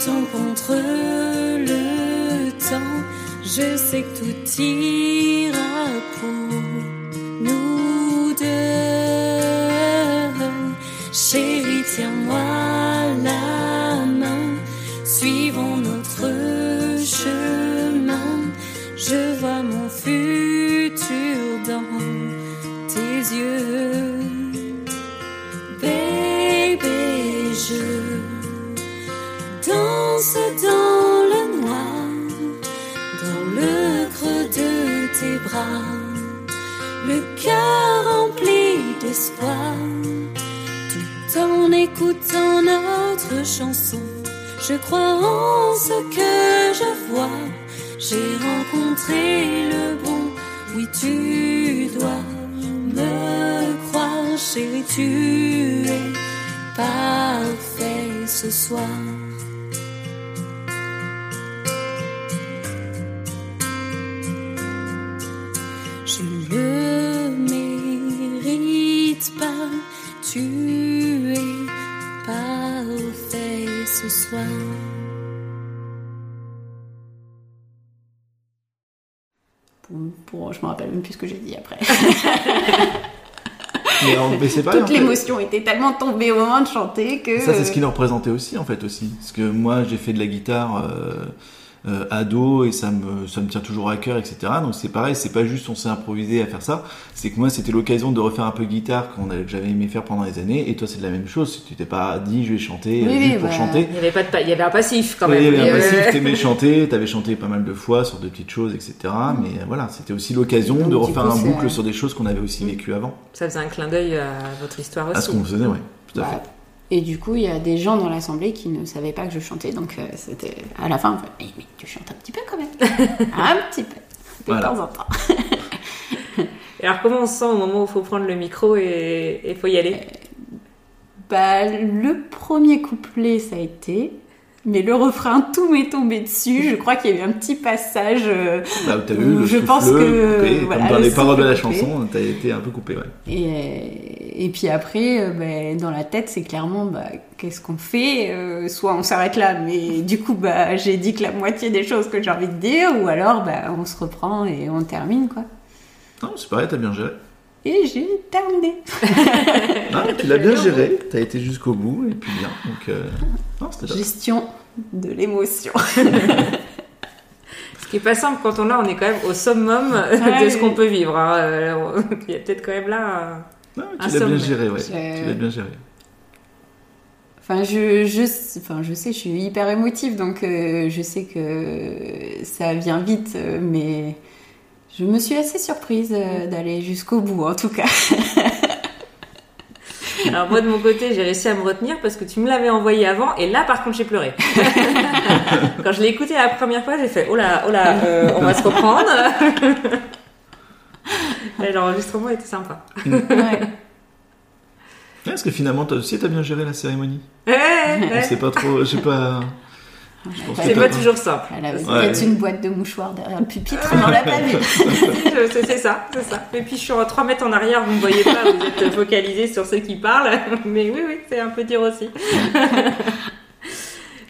Luttons contre le temps. Je sais que tout ira pour nous deux. Chérie, tiens-moi la main. Suivons notre chemin. Je vois mon futur dans tes yeux. Tout en écoutant notre chanson. Je crois en ce que je vois, j'ai rencontré le bon, oui tu dois me chérie, tu es parfait ce soir. Pour, je me rappelle même plus ce que j'ai dit après. Mais, en- mais en Toute fait. l'émotion était tellement tombée au moment de chanter que. Ça, c'est ce qui nous représentait aussi, en fait, aussi. Parce que moi, j'ai fait de la guitare euh, euh, ado et ça me, ça me tient toujours à cœur, etc. Donc c'est pareil, c'est pas juste on s'est improvisé à faire ça. C'est que moi, c'était l'occasion de refaire un peu de guitare qu'on a- que j'avais aimé faire pendant des années. Et toi, c'est de la même chose. Tu t'es pas dit, je vais chanter Oui, euh, oui, pour bah, chanter. Il y avait pas de il y avait un passif quand Oui, même. il y avait un passif, t'aimais chanter, t'avais chanté pas mal de fois sur de petites choses, etc. Mais euh, voilà, c'était aussi l'occasion de refaire coup, un boucle sur des choses qu'on avait aussi vécues avant. Ça faisait un clin d'œil à votre histoire À aussi. ce qu'on faisait, ouais. Tout à Bah, fait. Et du coup, il y a des gens dans l'assemblée qui ne savaient pas que je chantais, donc euh, c'était à la fin, on fait, mais, mais tu chantes un petit peu quand même, un petit peu, de Voilà. temps en temps. Et alors comment on se sent au moment où il faut prendre le micro et il faut y aller? Bah, le premier couplet, ça a été, mais le refrain, tout m'est tombé dessus. Je crois qu'il y a eu un petit passage. euh, Là où t'as vu où le je pense que, coupé, voilà, comme dans le les paroles de la chanson, t'as été un peu coupé, ouais. Et, et puis après, euh, bah, dans la tête, c'est clairement, bah, qu'est-ce qu'on fait Euh, Soit on s'arrête là, mais du coup, bah, j'ai dit que la moitié des choses que j'ai envie de dire, ou alors, bah, on se reprend et on termine, quoi. Non, c'est pareil, t'as bien géré. Et j'ai terminé. Non, tu l'as bien géré, t'as été jusqu'au bout, et puis bien. Donc, euh, non. Gestion de l'émotion. Ce qui est pas simple quand on l'a, on est quand même au summum Ouais, de ce qu'on peut vivre. hein. Euh, Il y a peut-être quand même là. Non, tu l'as bien géré, ouais. Je- Tu l'as bien géré. Enfin, je, je, enfin, je sais, je suis hyper émotive, donc euh, je sais que ça vient vite, euh, mais je me suis assez surprise euh, d'aller jusqu'au bout, en tout cas. Alors moi de mon côté, j'ai réussi à me retenir parce que tu me l'avais envoyé avant et là par contre j'ai pleuré. Quand je l'ai écouté la première fois, j'ai fait oh là oh là, euh, on va se reprendre. L'enregistrement était sympa. Ouais. Parce que finalement, toi aussi, t'as bien géré la cérémonie. Ouais, ouais. C'est pas trop, je sais pas. Que C'est pas toujours simple. Elle avait Ouais. peut-être une boîte de mouchoirs derrière le pupitre, on l'a pas vu. C'est ça, c'est ça. Et puis je suis 3 mètres en arrière, vous me voyez pas, vous êtes focalisé sur ceux qui parlent. Mais oui, oui, c'est un peu dur aussi.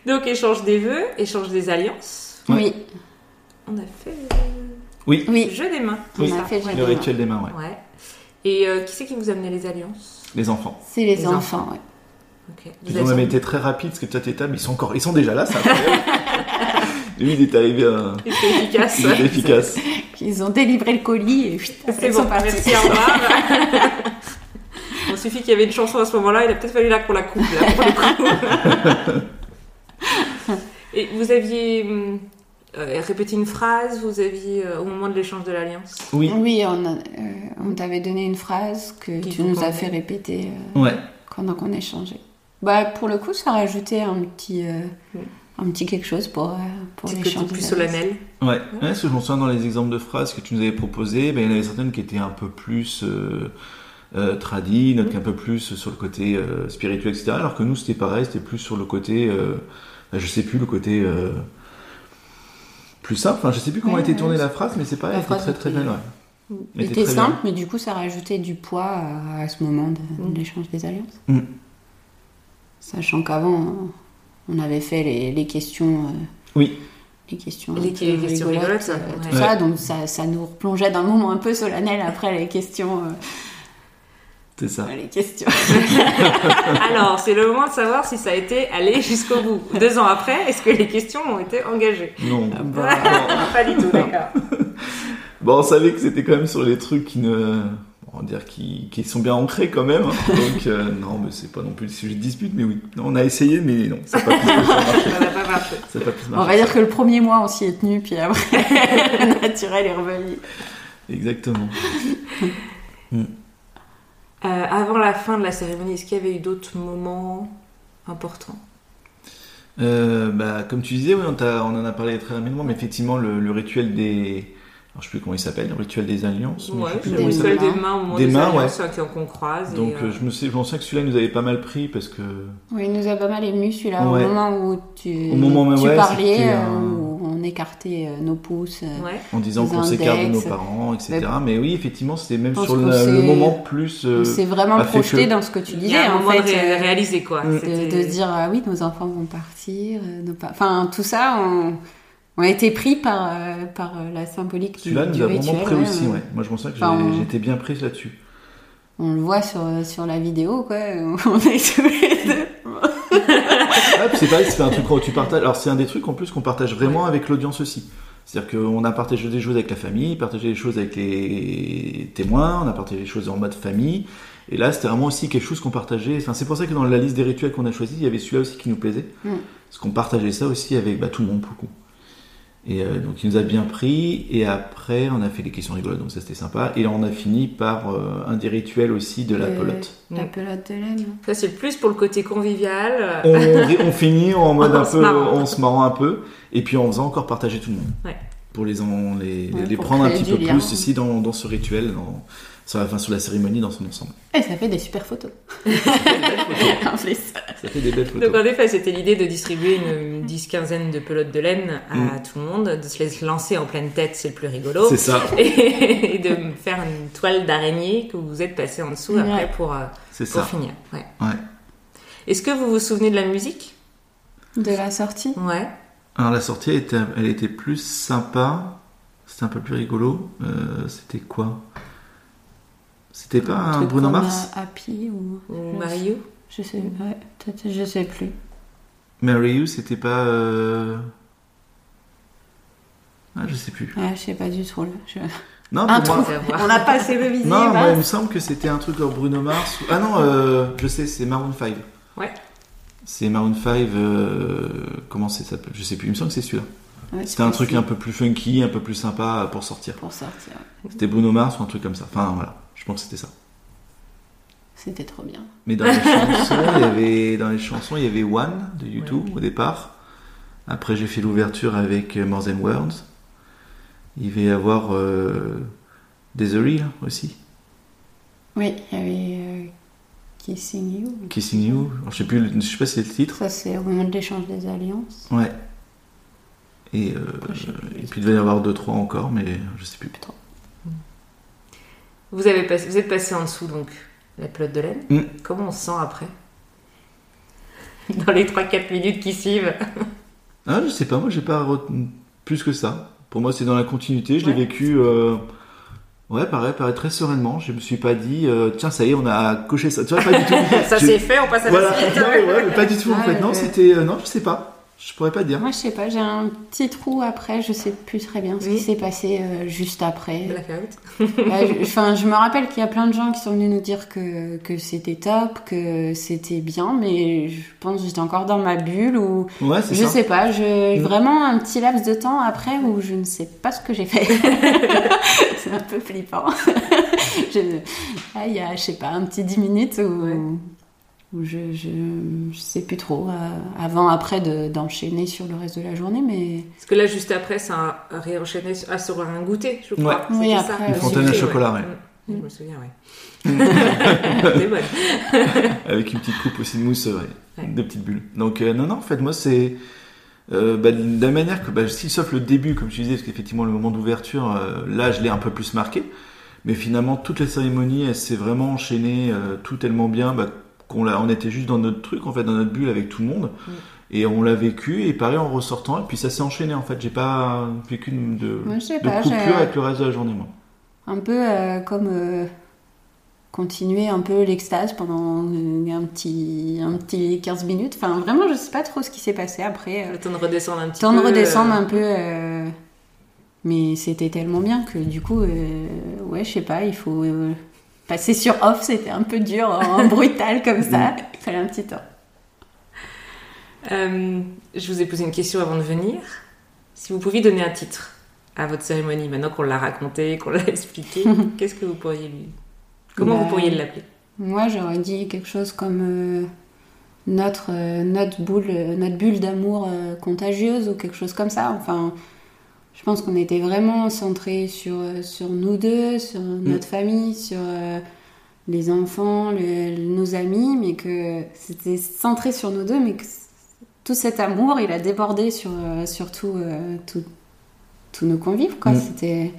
Donc échange des vœux, échange des alliances. Oui, On a fait Oui, le oui. jeu des mains. On c'est a fait le rituel des mains, ouais. Ouais. Et euh, qui c'est qui vous a amené les alliances? Les enfants. C'est les, Les enfants, ouais. Ils ont même été très rapides, parce que tes tables, ils sont encore, ils sont déjà là, c'est incroyable. Lui, il est arrivé à... Efficace. Il était efficace. Ils ont délivré le colis et C'est ils bon, sont partis. merci, au revoir. Il suffit qu'il y avait une chanson à ce moment-là, il a peut-être fallu là qu'on la coupe, là, pour le coup. Et vous aviez hum, euh, répété une phrase, vous aviez, euh, au moment de l'échange de l'alliance? Oui, Oui, on, a- euh, on t'avait donné une phrase que Qu'il tu nous as ait. fait répéter euh, ouais. pendant qu'on échangeait. Bah, pour le coup, ça rajoutait un petit, euh, un petit quelque chose pour, euh, pour côté l'échange. plus solennel. Ouais, ouais parce que je me souviens dans les exemples de phrases que tu nous avais proposées, ben, il y en avait certaines qui étaient un peu plus euh, euh, tradies, d'autres qui un peu plus sur le côté euh, spirituel, etc. Alors que nous, c'était pareil, c'était plus sur le côté, euh, ben, je sais plus, le côté euh, plus simple. Enfin, je sais plus comment Ouais, était ouais, tournée la phrase, mais c'est pareil, La elle était très très était- belle. Ouais. Elle C'était très simple, bien. mais du coup, ça rajoutait du poids à, à ce moment de, Mm. de l'échange des alliances. Mm. Sachant qu'avant, on avait fait les, les questions. euh, Oui. Les questions, Les questions rigolotes, euh, ouais. tout Ouais. ça, donc ça, ça nous replongeait dans un moment un peu solennel après les questions. euh, C'est ça. les questions. Alors, c'est le moment de savoir si ça a été allé jusqu'au bout. Deux ans après, est-ce que les questions ont été engagées? Non. Ah Bon. Pas du tout, d'accord. Bon, on savait que c'était quand même sur les trucs qui ne. On va dire qui, qui sont bien ancrés quand même. hein. Donc, euh, non, mais c'est pas non plus le sujet de dispute, mais oui. Non, on a essayé, mais non, ça n'a pas plus marché. Ça n'a pas marché. Ça pas plus On marché. va dire que le premier mois, on s'y est tenu, puis après, le naturel est revenu. Exactement. Euh, avant la fin de la cérémonie, est-ce qu'il y avait eu d'autres moments importants? Euh, bah, comme tu disais, oui, on, en a parlé très rapidement, mais effectivement, le, le rituel des, Alors, je sais plus comment il s'appelle, le rituel des alliances. Ouais, je sais plus c'est des rituel s'appelle. des mains au moment Des des, mains, alliances, hein, qu'on- qu'on croise. Donc euh, euh, je me suis, que celui-là il nous avait pas mal pris parce que Oui, il nous a pas mal ému celui-là Ouais. au moment où tu, Au moment même, tu ouais, parlais, euh, un- où on écartait nos pouces. ouais. en disant qu'on s'écarte de nos parents, etc. Mais oui, effectivement, c'était même sur le, c'est- le moment plus. euh, s'est vraiment projeté que- dans ce que tu Il y disais a un en moment fait. de réaliser quoi. De, se dire ah oui nos enfants vont partir enfin tout ça on, on a été pris par euh, par euh, la symbolique du, Celui-là du nous a rituel vraiment pris ouais, aussi, ouais. Moi je souviens que Enfin, j'étais bien prise là-dessus. on le voit sur sur la vidéo quoi on est tous les deux Ah, c'est pareil, c'est un truc que tu partages. Alors c'est un des trucs en plus qu'on partage vraiment avec l'audience aussi. C'est-à-dire qu'on a partagé des choses avec la famille, partagé des choses avec les témoins, on a partagé des choses en mode famille. Et là, c'était vraiment aussi quelque chose qu'on partageait. Enfin, c'est pour ça que dans la liste des rituels qu'on a choisi, il y avait celui-là aussi qui nous plaisait. Mm. Parce qu'on partageait ça aussi avec bah, tout le monde pour le coup. Et euh, donc il nous a bien pris. Et après, on a fait des questions rigolotes, donc ça c'était sympa. Et on a fini par euh, un des rituels aussi de la Euh, pelote. la Mm. pelote de laine Ça, c'est plus pour le côté convivial. on, on finit en mode En un se peu, marrant. en se marrant un peu, et puis en faisant encore partager tout le monde. Ouais. Pour les, en- les, Ouais, les pour prendre un petit peu lien. plus ici dans, dans ce rituel, dans, sur, la, enfin, sur la cérémonie dans son ensemble. et ça fait des super photos en plus Ça fait des belles photos. Donc en effet, c'était l'idée de distribuer une dix-quinzaine de pelotes de laine à Mm. tout le monde, de se les lancer en pleine tête, c'est le plus rigolo. C'est ça, Et de faire une toile d'araignée que vous êtes passé en dessous Ouais. après pour, euh, pour ça. finir. Ouais. Ouais. Est-ce que vous vous souvenez de la musique? De la sortie? Ouais. Alors la sortie, elle était, elle était plus sympa, c'était un peu plus rigolo. Euh, c'était quoi? C'était pas un truc Bruno Mars euh, Happy ou Ou je- Mario je sais ouais, peut-être je sais plus Mary You, c'était pas... euh, Ah, je sais plus. ah, je sais pas du tout là je- Non, Un pour moi... On n'a pas assez révisé Non, moi, il me semble que c'était un truc genre Bruno Mars. ou- Ah non, euh, je sais, c'est Maroon 5. Ouais. C'est Maroon 5, euh, comment c'est ça s'appelle? Je sais plus, il me semble que c'est celui-là. Ouais, C'était un truc un peu plus funky, un peu plus sympa pour sortir. pour sortir C'était Bruno Mars ou un truc comme ça. Enfin voilà, je pense que c'était ça. c'était trop bien Mais dans les chansons, il y avait dans les chansons, il y avait One de YouTube Ouais. au départ. Après, j'ai fait l'ouverture avec More Than Words. Il va y avoir euh, Desiree là, aussi, oui il y avait euh, Kissing You Kissing You. Alors, je sais plus, je sais pas si c'est le titre. ça c'est au moment de l'échange des alliances Ouais. Et, euh, Après, et puis il devait y avoir deux trois encore, mais je sais plus. Plus trop. Vous, avez passé, vous êtes passé en dessous, donc, la pelote de laine. Mm. Comment on se sent après? Dans les 3-4 minutes qui suivent. Ah, je sais pas, moi j'ai pas retenu plus que ça. Pour moi, c'est dans la continuité. Je l'ai vécu. euh, Ouais, pareil, pareil, très sereinement. Je me suis pas dit, euh, tiens, ça y est, on a coché ça. Tu vois, pas du tout. Ça c'est fait, on passe à Voilà, la suite. non, mais ouais, pas du tout en Ah, fait. Non, c'était, euh, non, je sais pas. Je pourrais pas te dire. Moi, je sais pas, j'ai un petit trou après, je sais plus très bien ce Oui. qui s'est passé euh, juste après. Blackout. Euh, je- Enfin, je me rappelle qu'il y a plein de gens qui sont venus nous dire que, que c'était top, que c'était bien, mais je pense que j'étais encore dans ma bulle ou Ouais, c'est je ça. sais pas, je, Mm. vraiment un petit laps de temps après où je ne sais pas ce que j'ai fait. c'est un peu flippant. Je- là, il y a, je sais pas, un petit 10 minutes où, Ouais. Je, je, je sais plus trop, euh, avant, après de- d'enchaîner sur le reste de la journée, mais Parce que là, juste après, ça a réenchaîné sur- ah, sur un goûter, je crois. Ouais. Oui, ça. après, Une euh, fontaine à chocolat, ouais. Mm. Je me souviens, ouais. Avec une petite coupe aussi de mousse, ouais, Ouais. de petites bulles. Donc euh, non, non, en fait, moi c'est euh, bah, de la manière que, bah, si sauf le début, comme tu disais, parce qu'effectivement le moment d'ouverture, euh, là, je l'ai un peu plus marqué. Mais finalement, toute la cérémonie, elle s'est vraiment enchaînée, euh, tout tellement bien, bah, qu'on l'a, on était juste dans notre truc, en fait, dans notre bulle avec tout le monde. Mm. Et on l'a vécu, et pareil en ressortant, et puis ça s'est enchaîné en fait. J'ai pas vécu de, de pas, coupure avec le reste de la journée, moi. un peu euh, comme euh, continuer un peu l'extase pendant euh, un petit, un petit 15 minutes. Enfin, vraiment, je sais pas trop ce qui s'est passé après. euh, Le temps de redescendre un petit temps de peu. redescendre euh, un peu. euh, mais c'était tellement bien que du coup, euh, ouais, je sais pas, il faut euh, passer sur off, c'était un peu dur, brutal comme ça. Il fallait un petit temps. Euh, je vous ai posé une question avant de venir. Si vous pouviez donner un titre à votre cérémonie, maintenant qu'on l'a raconté, qu'on l'a expliqué, qu'est-ce que vous pourriez lui... Comment Bah, vous pourriez l'appeler? Moi, j'aurais dit quelque chose comme euh, notre, euh, notre, boule, notre bulle d'amour contagieuse ou quelque chose comme ça. Enfin, je pense qu'on était vraiment centré sur, sur nous deux, sur notre famille, sur euh, les enfants, le- nos amis, mais que c'était centré sur nous deux, mais que tout cet amour, il a débordé sur, euh, sur tout, euh, tout- tous nos convives, quoi. Mm. C'était...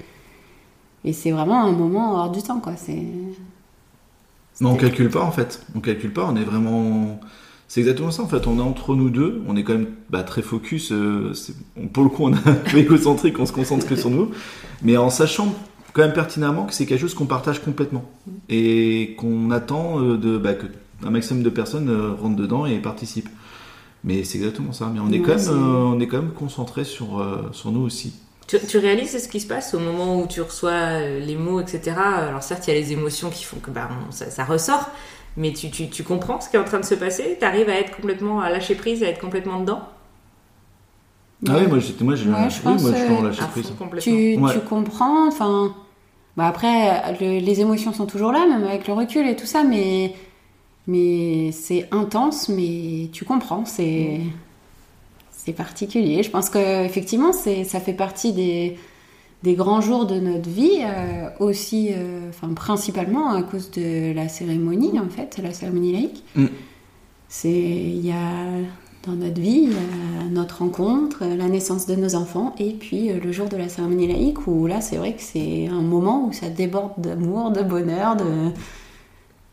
Et c'est vraiment un moment hors du temps, quoi. C'est... Mais on calcule pas en fait. On calcule pas, on est vraiment. C'est exactement ça en fait. On est entre nous deux, on est quand même bah, très focus. euh, on- pour le coup, on est un peu égocentrique, on se concentre que sur nous. Mais en sachant quand même pertinemment que c'est quelque chose qu'on partage complètement. Et qu'on attend euh, de, bah, que un maximum de personnes euh, rentrent dedans et participent. Mais c'est exactement ça. Mais on est, quand même, euh, on est quand même concentré sur, sur nous aussi. Tu, tu réalises ce qui se passe au moment où tu reçois les mots, etc. Alors certes, il y a les émotions qui font que bah, on- ça, ça ressort, mais tu, tu, tu comprends ce qui est en train de se passer? Tu arrives à être complètement, à lâcher prise, à être complètement dedans? Ah oui, moi, j'étais, moi, j'ai, Ouais, je oui, pense, moi, je suis en euh, lâcher prise. tu, Ouais. tu comprends, enfin... Bah après, le- les émotions sont toujours là, même avec le recul et tout ça, mais, mais c'est intense, mais tu comprends, c'est, c'est particulier. Je pense qu'effectivement, c'est, ça fait partie des, des grands jours de notre vie, euh, aussi, euh, enfin principalement à cause de la cérémonie, en fait, la cérémonie laïque. Mm. C'est, il y a dans notre vie, notre rencontre, la naissance de nos enfants, et puis euh, le jour de la cérémonie laïque, où là, c'est vrai que c'est un moment où ça déborde d'amour, de bonheur, de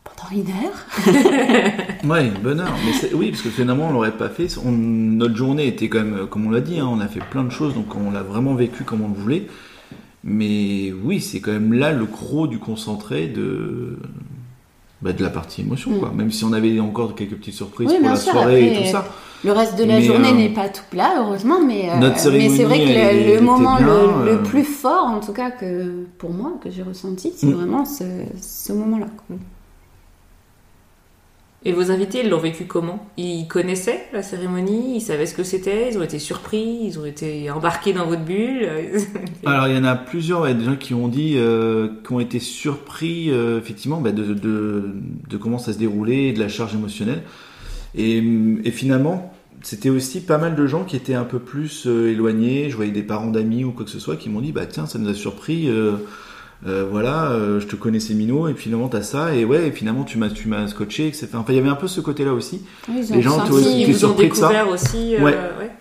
pendant une heure. Ouais, heure. Mais oui, parce que finalement, on l'aurait pas fait. On- notre journée était quand même, comme on l'a dit, hein, on a fait plein de choses, donc on l'a vraiment vécu comme on le voulait. Mais oui, c'est quand même là le gros du concentré de, bah, de la partie émotion, Mm. quoi. Même si on avait encore quelques petites surprises Oui, pour la sûr, soirée après, et tout ça. Le reste de la Mais, journée euh, n'est pas tout plat, heureusement, mais, euh, mais c'est vrai que elle- le, elle moment bien, le, le euh, plus fort, en tout cas que pour moi, que j'ai ressenti, c'est Mm. vraiment ce, ce moment-là. Et vos invités, ils l'ont vécu comment? Ils connaissaient la cérémonie Ils savaient ce que c'était Ils ont été surpris Ils ont été embarqués dans votre bulle? Alors il y en a plusieurs, ouais, des gens qui ont dit, euh, qui ont été surpris euh, effectivement bah, de, comment ça se déroulait, de la charge émotionnelle. Et, et finalement, c'était aussi pas mal de gens qui étaient un peu plus euh, éloignés. Je voyais des parents d'amis ou quoi que ce soit qui m'ont dit, bah tiens, ça nous a surpris. Euh, voilà, euh, je te connaissais Mino et finalement t'as ça et ouais, et finalement tu m'as tu m'as scotché, etc. Enfin, il y avait un peu ce côté-là aussi. Oui, ils Les ont gens, senti- Ils ont surpris de ça aussi euh, Ouais. ouais.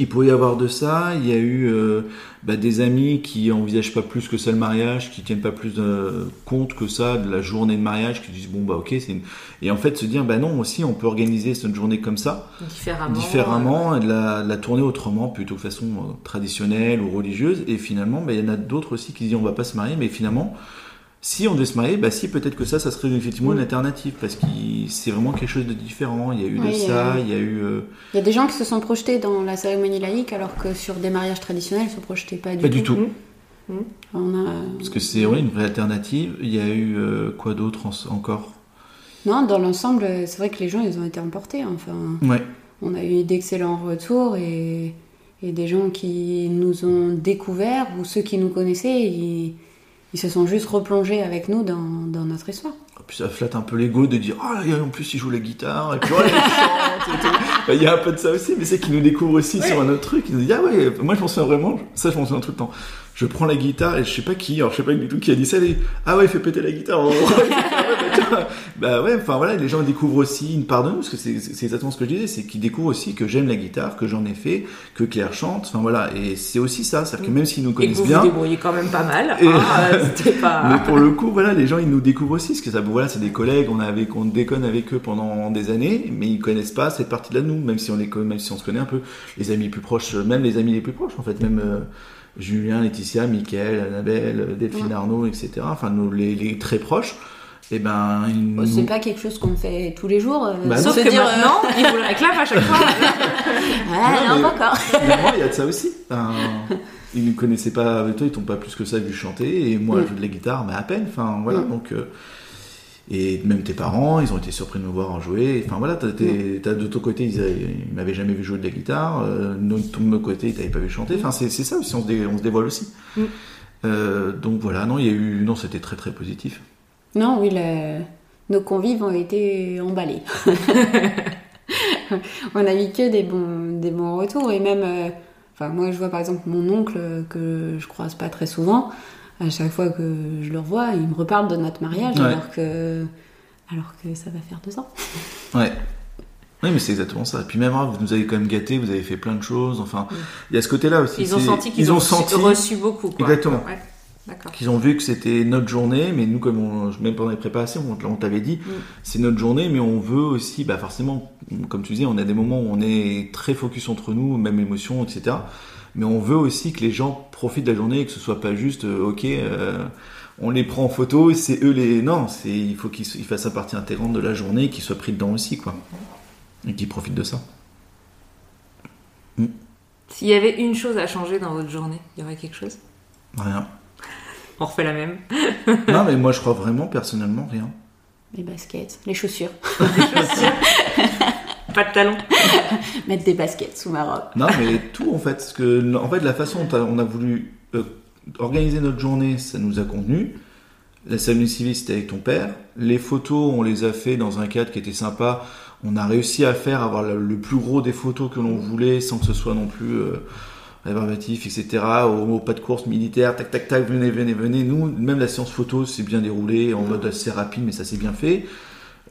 Il pouvait y avoir de ça. Il y a eu euh, bah, des amis qui envisagent pas plus que ça le mariage, qui tiennent pas plus de compte que ça de la journée de mariage, qui disent bon bah ok c'est une... et en fait se dire bah non aussi on peut organiser cette journée comme ça Différemment. différemment et de la, de la tourner autrement plutôt de façon euh, traditionnelle ou religieuse et finalement bah, il y en a d'autres aussi qui disent on va pas se marier mais finalement si on devait se marier, bah si peut-être que ça, ça serait effectivement une alternative parce que c'est vraiment quelque chose de différent. Il y a eu de ça, il y a eu euh, Il y a des gens qui se sont projetés dans la cérémonie laïque alors que sur des mariages traditionnels, ils se projetaient pas du pas tout. du tout. On a... Parce que c'est ouais, une vraie alternative. Il y a eu euh, quoi d'autre en- encore? Non, dans l'ensemble, c'est vrai que les gens, ils ont été emportés. Enfin, Ouais. on a eu d'excellents retours et, et des gens qui nous ont découverts ou ceux qui nous connaissaient, ils, ils se sont juste replongés avec nous dans, dans notre histoire. Puis ça flatte un peu l'ego de dire ah et en plus il joue la guitare et puis oh, il chante et tout. Il y a un peu de ça aussi, mais c'est qu'il nous découvre aussi sur un autre truc. Il nous dit ah ouais, moi je m'en souviens vraiment. Ça je m'en souviens tout le temps. Je prends la guitare et je sais pas qui, alors je sais pas du tout qui a dit ça. Ah ouais, il fait péter la guitare. Bah, ouais, enfin voilà, les gens découvrent aussi une part de nous, parce que c'est c'est exactement ce que je disais, c'est qu'ils découvrent aussi que j'aime la guitare, que j'en ai fait, que Claire chante. Enfin voilà, et c'est aussi ça, c'est-à-dire que même s'ils nous Et que connaissent vous bien. vous débrouillez quand même pas mal. Et- hein, C'était pas. Mais pour le coup, voilà, les gens ils nous découvrent aussi, parce que ça, voilà, c'est des collègues, on avait, on déconne avec eux pendant des années, mais ils connaissent pas cette partie-là de nous, même si on les, même si on se connaît un peu, les amis plus proches, euh, même les amis les plus proches, en fait, même euh, Julien, Laetitia, Mickaël, Annabelle, Delphine Ouais. Arnaud, etc. Enfin, nous, les, les très proches, et ben, C'est pas quelque chose qu'on fait tous les jours. euh, Bah. Sauf que dire, maintenant, ils vous le réclament à chaque fois. euh, Ah, Non, non, mais- pas encore. Finalement, il y a de ça aussi. Enfin, ils ne connaissaient pas, toi, ils t'ont pas plus que ça vu chanter, et moi, Mm. je joue de la guitare, mais à peine. Enfin, voilà, Mm. donc. euh, et même tes parents, ils ont été surpris de me voir en jouer. Enfin voilà, t'as, t'es- t'as de ton côté, ils, ils m'avaient jamais vu jouer de la guitare. Euh, de ton côté, ils t'avaient pas vu chanter. Enfin, c'est, c'est ça aussi, on se, dé- on se dévoile aussi. Mm. Euh, donc voilà, non, il y a eu, non, c'était très très positif. Non, oui, le- nos convives ont été emballés. on a eu que des bons, des bons retours et même, euh, Enfin, moi, je vois par exemple mon oncle que je croise pas très souvent. À chaque fois que je le revois, il me reparle de notre mariage Ouais. alors que alors que ça va faire deux ans. Ouais. Oui, mais c'est exactement ça. Et puis même, hein, vous nous avez quand même gâté, vous avez fait plein de choses. Enfin, il y a ce côté-là aussi. Ils ont senti qu'ils ils ont, ont senti reçu beaucoup. Quoi. Exactement. Ouais. Qu'ils ont vu que c'était notre journée, mais nous, comme on, même pendant les préparations, on, on t'avait dit, Mm. c'est notre journée, mais on veut aussi, bah forcément, comme tu disais, on a des moments où on est très focus entre nous, même émotion, etc. Mais on veut aussi que les gens profitent de la journée et que ce soit pas juste, euh, ok, euh, on les prend en photo et c'est eux les. Non, c'est il faut qu'ils ils fassent partie intégrante de la journée et qu'ils soient pris dedans aussi, quoi. Et qu'ils profitent de ça. S'il y avait une chose à changer dans votre journée, il y aurait quelque chose? Rien. On refait la même. non, mais moi je crois vraiment, personnellement, rien. Les baskets, les chaussures. Pas de talons. Mettre des baskets sous ma robe. Non, mais tout en fait. Parce que, en fait, la façon dont on a voulu euh, organiser notre journée, ça nous a convenu. La cérémonie civile, c'était avec ton père. Les photos, on les a fait dans un cadre qui était sympa. On a réussi à faire, avoir le, le plus gros des photos que l'on voulait, sans que ce soit non plus euh, rébarbatif, etc. Au, au pas de course militaire, tac, tac, tac, venez, venez, venez. Nous, même la séance photo s'est bien déroulée, en mode assez rapide, mais ça s'est bien fait.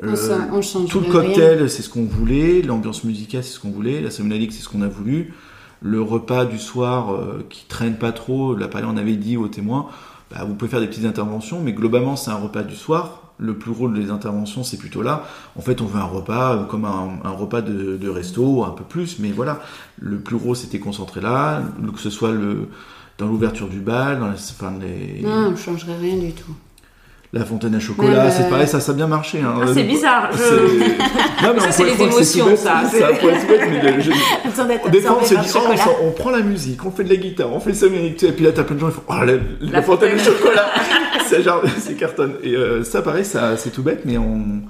Euh, s'en- on change tout le cocktail, c'est ce qu'on voulait. L'ambiance musicale, c'est ce qu'on voulait. La Somnalique, c'est ce qu'on a voulu. Le repas du soir, euh, qui traîne pas trop. Là, pareil, on avait dit aux témoins, bah, vous pouvez faire des petites interventions, mais globalement, c'est un repas du soir. Le plus gros des interventions, c'est plutôt là. En fait, on veut un repas euh, comme un, un repas de, de resto, un peu plus, mais voilà. Le plus gros, c'était concentré là. Que ce soit le, dans l'ouverture du bal, dans enfin, les, Non, on changerait rien du tout. la fontaine à chocolat, c'est euh, pareil, ça, ça a bien marché. hein. Ah, c'est bizarre. Je... c'est- Non, mais Ça, c'est les croire que c'est émotions, ça. Ça pourrait être bête, mais je- Des fois, on se dit, oh, on, prend la musique, on fait de la guitare, on fait ça, et puis là, t'as plein de gens qui font, oh, la, la, La fontaine fontaine. chocolat. c'est genre, c'est cartonne. Et euh, ça, pareil, ça, c'est tout bête, mais on,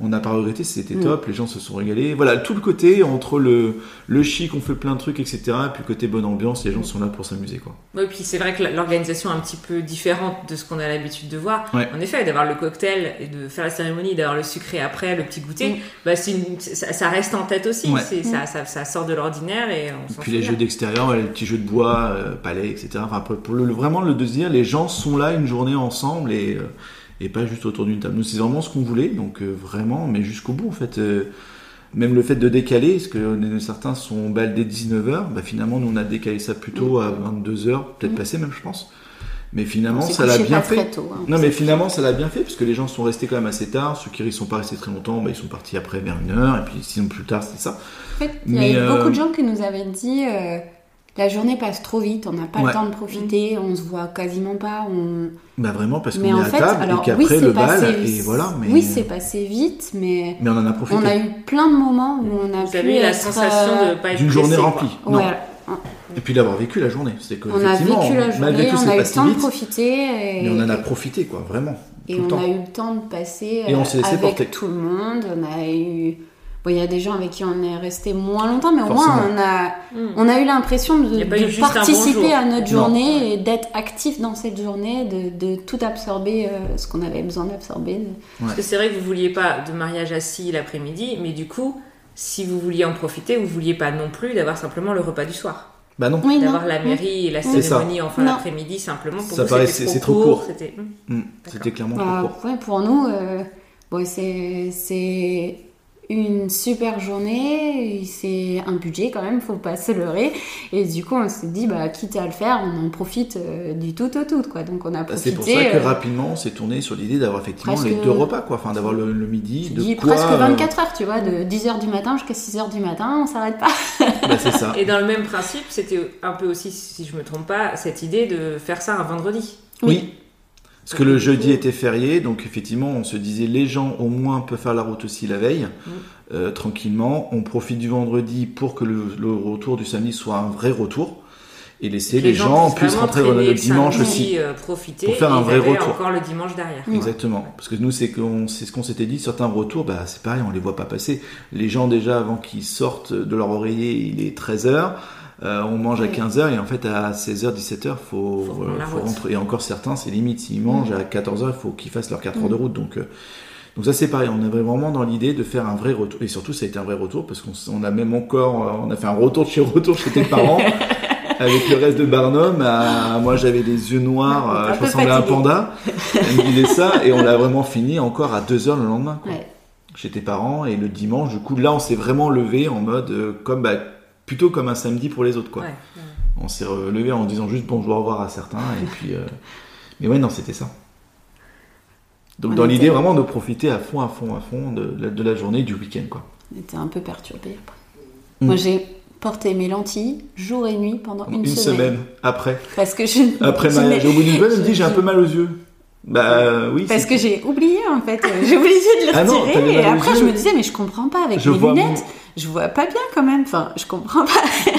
on n'a pas regretté, c'était Mm. top, les gens se sont régalés. Voilà, tout le côté entre le, le chic, on fait plein de trucs, etc., et puis le côté bonne ambiance, les gens sont là pour s'amuser, quoi. Oui, puis c'est vrai que l'organisation est un petit peu différente de ce qu'on a l'habitude de voir. Ouais. En effet, d'avoir le cocktail et de faire la cérémonie, d'avoir le sucré après, le petit goûter, Mm. bah, c'est une- ça, ça reste en tête aussi. Ouais. C'est- Ça, ça, ça sort de l'ordinaire et on Puis les jeux d'extérieur, les petits jeux de bois, euh, palais, etc. Enfin, pour, le, vraiment le dire, les gens sont là une journée ensemble et, euh, et pas juste autour d'une table. Nous, c'est vraiment ce qu'on voulait, donc euh, vraiment, mais jusqu'au bout en fait. Euh, même le fait de décaler, parce que certains sont bal dès 19h, bah, finalement nous on a décalé ça plutôt à 22h, peut-être Mm. passé même je pense. Mais finalement ça l'a bien fait. tôt, hein. Non mais finalement ça l'a bien fait parce que les gens sont restés quand même assez tard, ceux qui ne sont pas restés très longtemps, bah, ils sont partis après vers une heure et puis sinon plus tard c'était ça. En fait, il y Mais, a eu euh, beaucoup de gens qui nous avaient dit la journée passe trop vite, on n'a pas Ouais. le temps de profiter, on se voit quasiment pas. On... Bah vraiment parce qu'on est en à table alors et qu'après le passé, bal et voilà. Mais, oui, c'est passé vite, mais mais on en a profité. on a eu plein de moments où on a Vous pu avez eu la sensation euh, de pas être D'une journée remplie. Non. Ouais, Et puis d'avoir vécu la journée. C'est que on a vécu la malgré journée, tout, on a eu le temps de profiter. Et, Mais on en a profité quoi, vraiment. et tout le on temps. a eu le temps de passer Et on euh, s'est laissé avec porter. tout le monde. On a eu. Bon, il y a des gens avec qui on est resté moins longtemps, mais au Forcément. moins on a, Mm. on a eu l'impression de, participer à notre Non. journée et d'être actif dans cette journée, de, de tout absorber euh, ce qu'on avait besoin d'absorber. Parce que c'est vrai que vous vouliez pas de mariage assis l'après-midi, mais du coup, si vous vouliez en profiter, vous vouliez pas non plus d'avoir simplement le repas du soir. Bah non. Oui. D'avoir la mairie et la cérémonie en fin d'après-midi simplement pour Ça vous, paraît- c'est- c'est trop court. C'était... Hmm. Mm, C'était clairement Bah, trop court. ouais, pour nous, euh, bon, c'est c'est une super journée, c'est un budget quand même, faut pas se leurrer. Et du coup, on s'est dit, bah, quitte à le faire, on en profite euh, du tout au tout, quoi. Donc on a Bah, c'est pour ça que euh, rapidement on s'est tourné sur l'idée d'avoir effectivement presque- les deux repas quoi, enfin d'avoir le, le midi, de dis quoi. presque euh, 24 heures, tu vois, de 10h du matin jusqu'à 6h du matin, on s'arrête pas. bah, c'est ça. Et dans le même principe, c'était un peu aussi, si je me trompe pas, cette idée de faire ça un vendredi. Oui. Parce que le jeudi était férié, donc effectivement, on se disait les gens au moins peuvent faire la route aussi la veille, Mm. euh, tranquillement. On profite du vendredi pour que le, le retour du samedi soit un vrai retour et laisser les, gens, puissent rentrer le le dimanche aussi. euh, profiter Pour faire un vrai retour. encore le dimanche derrière. Ouais. Exactement. Parce que nous, c'est ce qu'on s'était dit, certains retours, bah, c'est pareil, on les voit pas passer. Les gens, déjà, avant qu'ils sortent de leur oreiller, il est 13h. on mange à Ouais. 15h et en fait à 16h, 17h, faut, Faut euh, faut rentrer. Et encore certains, c'est limite, s'ils mangent à 14h, il faut qu'ils fassent leurs 4 heures de Mm. route. Donc, euh, donc ça c'est pareil, on avait vraiment dans l'idée de faire un vrai retour. Et surtout, ça a été un vrai retour parce qu'on on a même encore, euh, on a fait un retour de chez retour chez tes parents. avec le reste de Barnum. à- moi, j'avais des yeux noirs, Un euh, je ressemblais à un panda. Elle me disait ça, et on l'a vraiment fini encore à 2 heures le lendemain. quoi. Ouais. Chez tes parents, et le dimanche, du coup, là, on s'est vraiment levé en mode, euh, comme, bah, plutôt comme un samedi pour les autres, quoi. Ouais. On s'est relevé en disant juste bonjour, au revoir à certains, et puis. euh, Mais ouais, non, c'était ça. Donc, On dans était- l'idée vraiment de profiter à fond, à fond, à fond de, la- de la journée, du week-end, quoi. On était un peu perturbés après. Mm. Moi, j'ai porté mes lentilles jour et nuit pendant une, Une semaine après. Parce que je. Après je mariage. Au bout d'une semaine, elle me dit j'ai un peu mal aux yeux. Bah oui. Parce que j'ai oublié en fait, j'ai oublié de le Ah non, retirer et après je me disais mais je comprends pas avec Je mes lunettes, je vois pas bien quand même, enfin je comprends pas.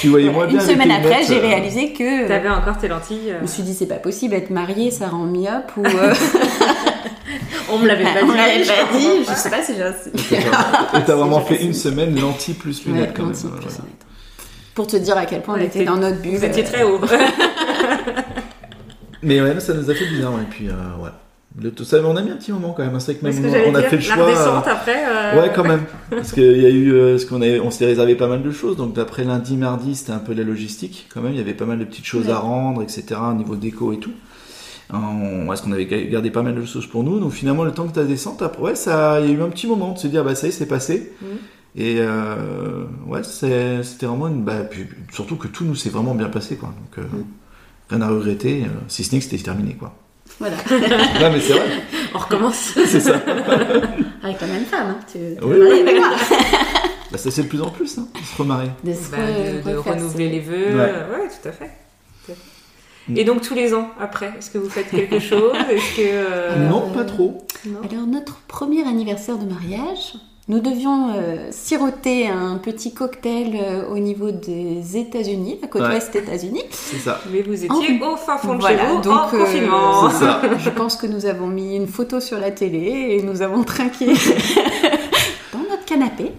Tu voyais moins bien Une semaine après j'ai euh, réalisé que T'avais encore tes lentilles. euh, je me suis dit c'est pas possible être mariée ça rend myope ou euh, On me l'avait pas on dit. l'avait pas dit, je sais pas si j'ai Et t'as vraiment fait une semaine lentilles plus lunettes Ouais, quand même. euh, plus voilà. Pour te dire à quel point on était dans notre bulle. Vous étiez euh, très haut. Mais ouais, ça nous a fait bizarre. Et puis euh, ouais. Le, tout ça, mais on a mis un petit moment quand même. hein, C'est que même que on, a dire fait le la choix. redescente euh, après euh, Ouais, quand même. Parce qu'il y a eu, euh, ce qu'on on s'était réservé pas mal de choses. Donc d'après lundi, mardi, c'était un peu la logistique. Quand même, il y avait pas mal de petites choses à rendre, etc. Au niveau déco et tout. On, est-ce qu'on avait ga- gardé pas mal de choses pour nous? Donc finalement, le temps que ta descente, après, ouais, ça, il y a eu un petit moment de se dire, bah ça y est, c'est passé. Mhm. Et euh, ouais, c'était vraiment une, bah, puis, surtout que tout nous s'est vraiment bien passé, quoi. Donc euh, Mhm. rien à regretter, euh, si ce n'est que c'était terminé, quoi. Voilà, non, mais c'est vrai, On recommence. c'est ça. avec la même femme, hein, tu Oui, oui. avec moi. Bah, ça c'est de plus en plus, hein, de se remarier. De se Bah, re- de, renouveler les vœux. Ouais. Ouais, tout à fait. Tout à fait. Mm. Et donc tous les ans après, est-ce que vous faites quelque chose? Est-ce que euh, non, pas trop. non Alors, notre premier anniversaire de mariage, nous devions euh, siroter un petit cocktail euh, au niveau des États-Unis, la côte Ouais. ouest États-Unis. C'est ça. Mais vous étiez au fin fond de Voilà, chez vous donc, en euh, confinement. C'est ça. Je pense que nous avons mis une photo sur la télé et nous avons trinqué dans notre canapé.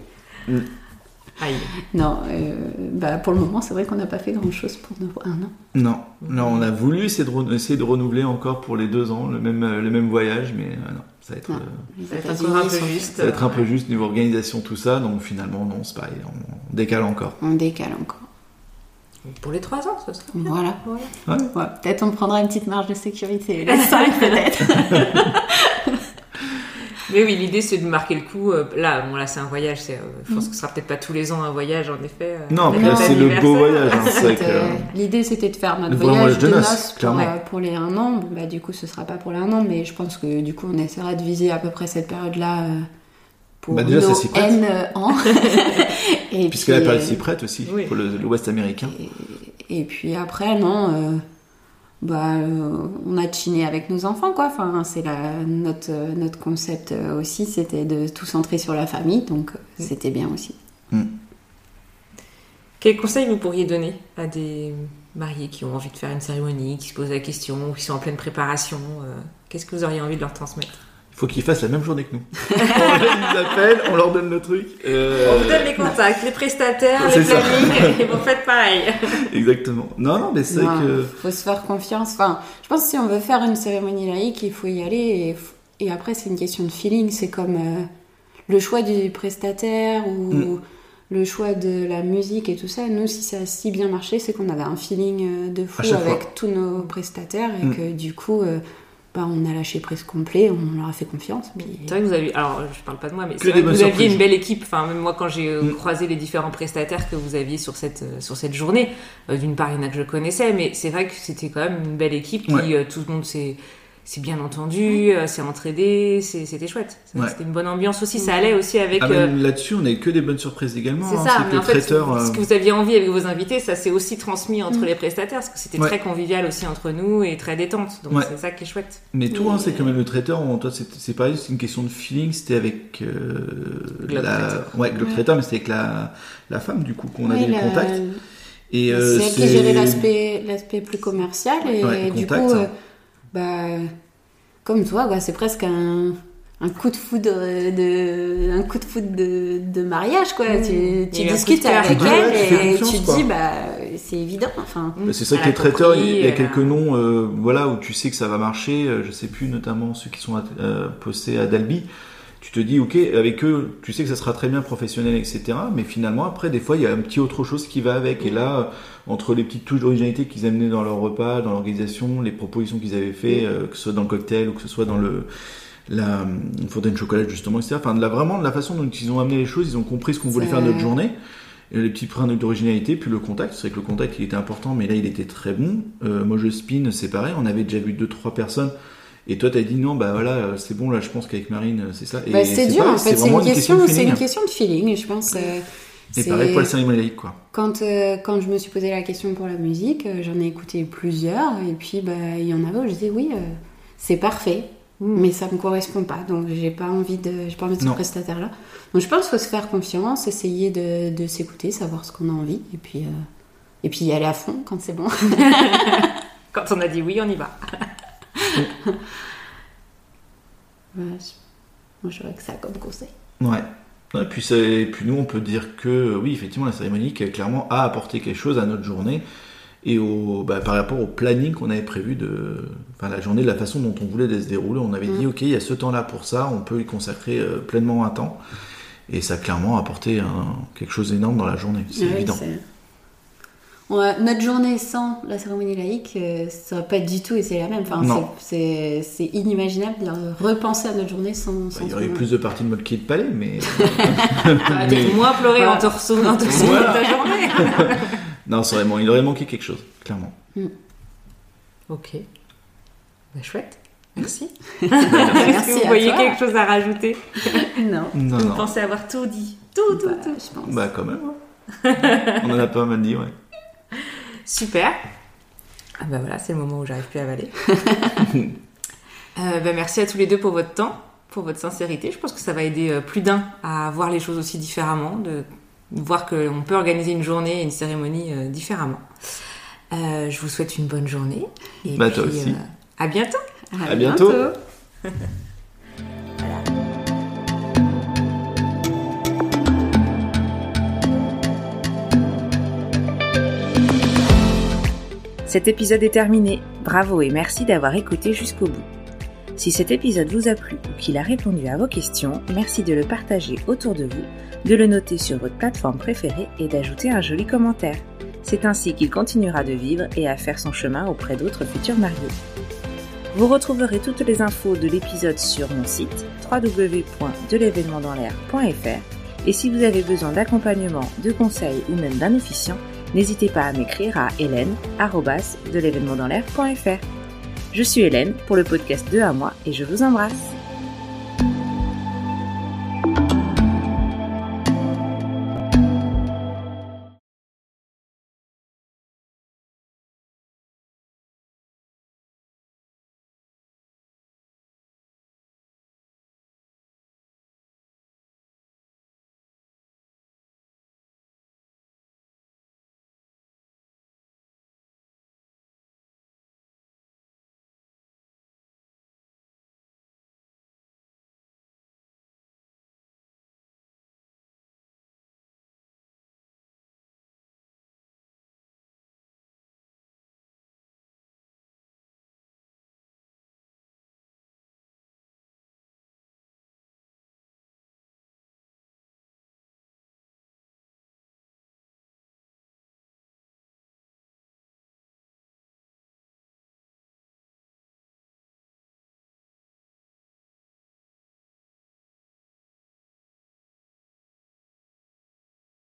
Aïe. Non, euh, bah, pour le moment, c'est vrai qu'on n'a pas fait grand-chose pour nos un an. Non, non, on a voulu essayer de, re- essayer de renouveler encore pour les deux ans le même, euh, le même voyage, mais euh, non, ça va être, Non. euh, Les Ça va être États-Unis encore un peu juste. ça va être un peu juste niveau organisation tout ça, donc finalement non, c'est pareil, on décale encore. On décale encore. Pour les trois ans, ce sera bien. Voilà. Voilà. Ouais. Ouais, peut-être on prendra une petite marge de sécurité. Les cinq, peut-être. Mais oui, l'idée c'est de marquer le coup. euh, Là, bon, là c'est un voyage. c'est, euh, je pense que ce sera peut-être pas tous les ans un voyage, en effet. euh, Non, non. c'est le beau voyage, hein. L'idée c'était de faire notre voyage voyage de noces, pour, clairement. euh, pour les un an. Bon, bah, du coup, ce sera pas pour les un an, mais je pense que du coup, on essaiera de viser à peu près cette période-là euh, pour Bah, déjà, ça nos s'y prête. N ans. et Puisque puis, la période euh, s'y prête aussi, oui. pour le- l'Ouest américain. et, et puis après, non, euh, bah, euh, on a chiné avec nos enfants, quoi. Enfin, c'est la, notre, euh, notre concept euh, aussi, c'était de tout centrer sur la famille, donc Mm. c'était bien aussi. Quels conseils vous pourriez donner à des mariés qui ont envie de faire une cérémonie, qui se posent la question, ou qui sont en pleine préparation euh, Qu'est-ce que vous auriez envie de leur transmettre? Il faut qu'ils fassent la même journée que nous. on les appelle, on leur donne le truc. euh, On vous donne les contacts, les prestataires, les plannings, et vous faites pareil. Exactement. Non, non, mais c'est que... faut se faire confiance. Enfin, je pense que si on veut faire une cérémonie laïque, il faut y aller. Et, et après, c'est une question de feeling. C'est comme euh, le choix du prestataire ou Mm. le choix de la musique et tout ça. Nous, si ça a si bien marché, c'est qu'on avait un feeling euh, de fou avec fois. tous nos prestataires et Mm. que du coup, euh, bah, on a lâché prise complet, on leur a fait confiance. Puis... C'est vrai que vous avez, alors je parle pas de moi, mais Que c'est vrai que vous aviez surprises. une belle équipe. Enfin, même moi, quand j'ai euh, Mm. croisé les différents prestataires que vous aviez sur cette, euh, sur cette journée, euh, d'une part, il y en a que je connaissais, mais c'est vrai que c'était quand même une belle équipe qui, Ouais. euh, tout le monde s'est s'est bien entendu, euh, s'est entraidé, c'est- c'était chouette. C'est- Ouais. C'était une bonne ambiance aussi, ça allait aussi avec. Ah, euh, là-dessus, on n'a que des bonnes surprises également. c'est hein. ça, C'est mais en fait, traiteur... ce euh, que vous aviez envie avec vos invités, ça s'est aussi transmis entre Mm. les prestataires, parce que c'était Ouais. très convivial aussi entre nous et très détente. Donc Ouais. c'est ça qui est chouette. Mais tout, hein, c'est quand même le traiteur. on- Toi, c'est c'est pareil, c'est une question de feeling. C'était avec euh, Globe la, Traiteur. ouais, Globe Ouais. Traiteur, mais c'était avec la, la femme du coup qu'on Ouais, avait le contact. Et euh, c'est elle qui gérait l'aspect l'aspect plus commercial et Ouais, du contact, coup hein. euh, bah comme toi quoi, c'est presque un un coup de foudre de un coup de foudre de, de mariage quoi Mmh. tu, discutes avec ouais, elle et tu te dis bah c'est évident enfin Mais C'est ça les traiteurs, compris, il y a a- quelques noms, euh, voilà, où tu sais que ça va marcher. euh, Je sais plus, notamment ceux qui sont euh, postés à Dalby. Tu te dis, ok, avec eux, tu sais que ça sera très bien professionnel, etc. Mais finalement, après, des fois, il y a un petit autre chose qui va avec. Et là, entre les petites touches d'originalité qu'ils amenaient dans leur repas, dans l'organisation, les propositions qu'ils avaient fait, euh, que ce soit dans le cocktail ou que ce soit dans le la une fontaine de chocolat justement, etc. Enfin, de la, vraiment de la façon dont ils ont amené les choses, ils ont compris ce qu'on voulait faire de notre journée. Et les petits points d'originalité, puis le contact, c'est vrai que le contact il était important, mais là il était très bon. Euh, moi je spin, c'est pareil, on avait déjà vu deux trois personnes, et toi t'as dit non, bah voilà, euh, c'est bon, là je pense qu'avec Marine euh, c'est ça. Bah, c'est dur en fait, c'est vraiment une, question, de c'est feeling. une question de feeling, je pense. euh, Et c'est- pareil pour la cérémonie laïque, quoi. Quand, euh, quand je me suis posé la question pour la musique, euh, j'en ai écouté plusieurs, et puis bah, il y en avait où je disais oui, euh, c'est parfait, mais ça me correspond pas, donc j'ai pas envie de, j'ai pas envie de ce prestataire-là. Donc je pense qu'il faut se faire confiance, essayer de, de s'écouter, savoir ce qu'on a envie, et puis, euh, et puis y aller à fond quand c'est bon. Quand on a dit oui, on y va. Voilà, je- moi j'aurais que ça comme conseil. Ouais. Ouais, puis, et puis nous, on peut dire que oui, effectivement, la cérémonie clairement a apporté quelque chose à notre journée et au, bah, par rapport au planning qu'on avait prévu de, enfin la journée, de la façon dont on voulait se dérouler. On avait dit ok, il y a ce temps-là pour ça, on peut y consacrer euh, pleinement un temps. Et ça a clairement apporté un- quelque chose d'énorme dans la journée, c'est évident. Notre journée sans la cérémonie laïque, euh, ça aurait pas du tout été la même. Enfin, c'est- inimaginable de repenser à notre journée sans. Bah, il y aurait eu plus de parties de mode qui de palais, mais T'aurais Mais- peut-être moins pleuré en te souvenant de ta journée. non, ça aurait- il aurait manqué quelque chose, clairement. ok. Bah, chouette. Merci. Merci Est-ce que vous voyez toi. quelque chose à rajouter? Non. Non, Vous non. pensez avoir tout dit Tout, tout, Bah, tout. je pense. Bah quand même. hein. on en a pas mal dit, ouais. Super. Ah bah voilà, c'est le moment où j'arrive plus à avaler. Euh, bah merci à tous les deux pour votre temps, pour votre sincérité. Je pense que ça va aider euh, plus d'un à voir les choses aussi différemment, de voir qu'on peut organiser une journée et une cérémonie euh, différemment. Euh, je vous souhaite une bonne journée. Et Bah, puis, toi aussi. euh, à bientôt. À bientôt. Cet épisode est terminé. Bravo et merci d'avoir écouté jusqu'au bout. Si cet épisode vous a plu ou qu'il a répondu à vos questions, merci de le partager autour de vous, de le noter sur votre plateforme préférée et d'ajouter un joli commentaire. C'est ainsi qu'il continuera de vivre et à faire son chemin auprès d'autres futurs mariés. Vous retrouverez toutes les infos de l'épisode sur mon site www.delevénementdanslair.fr et si vous avez besoin d'accompagnement, de conseils ou même d'un officiant, n'hésitez pas à m'écrire à l'événement dans l'air.fr. Je suis Hélène pour le podcast 2 à moi et je vous embrasse.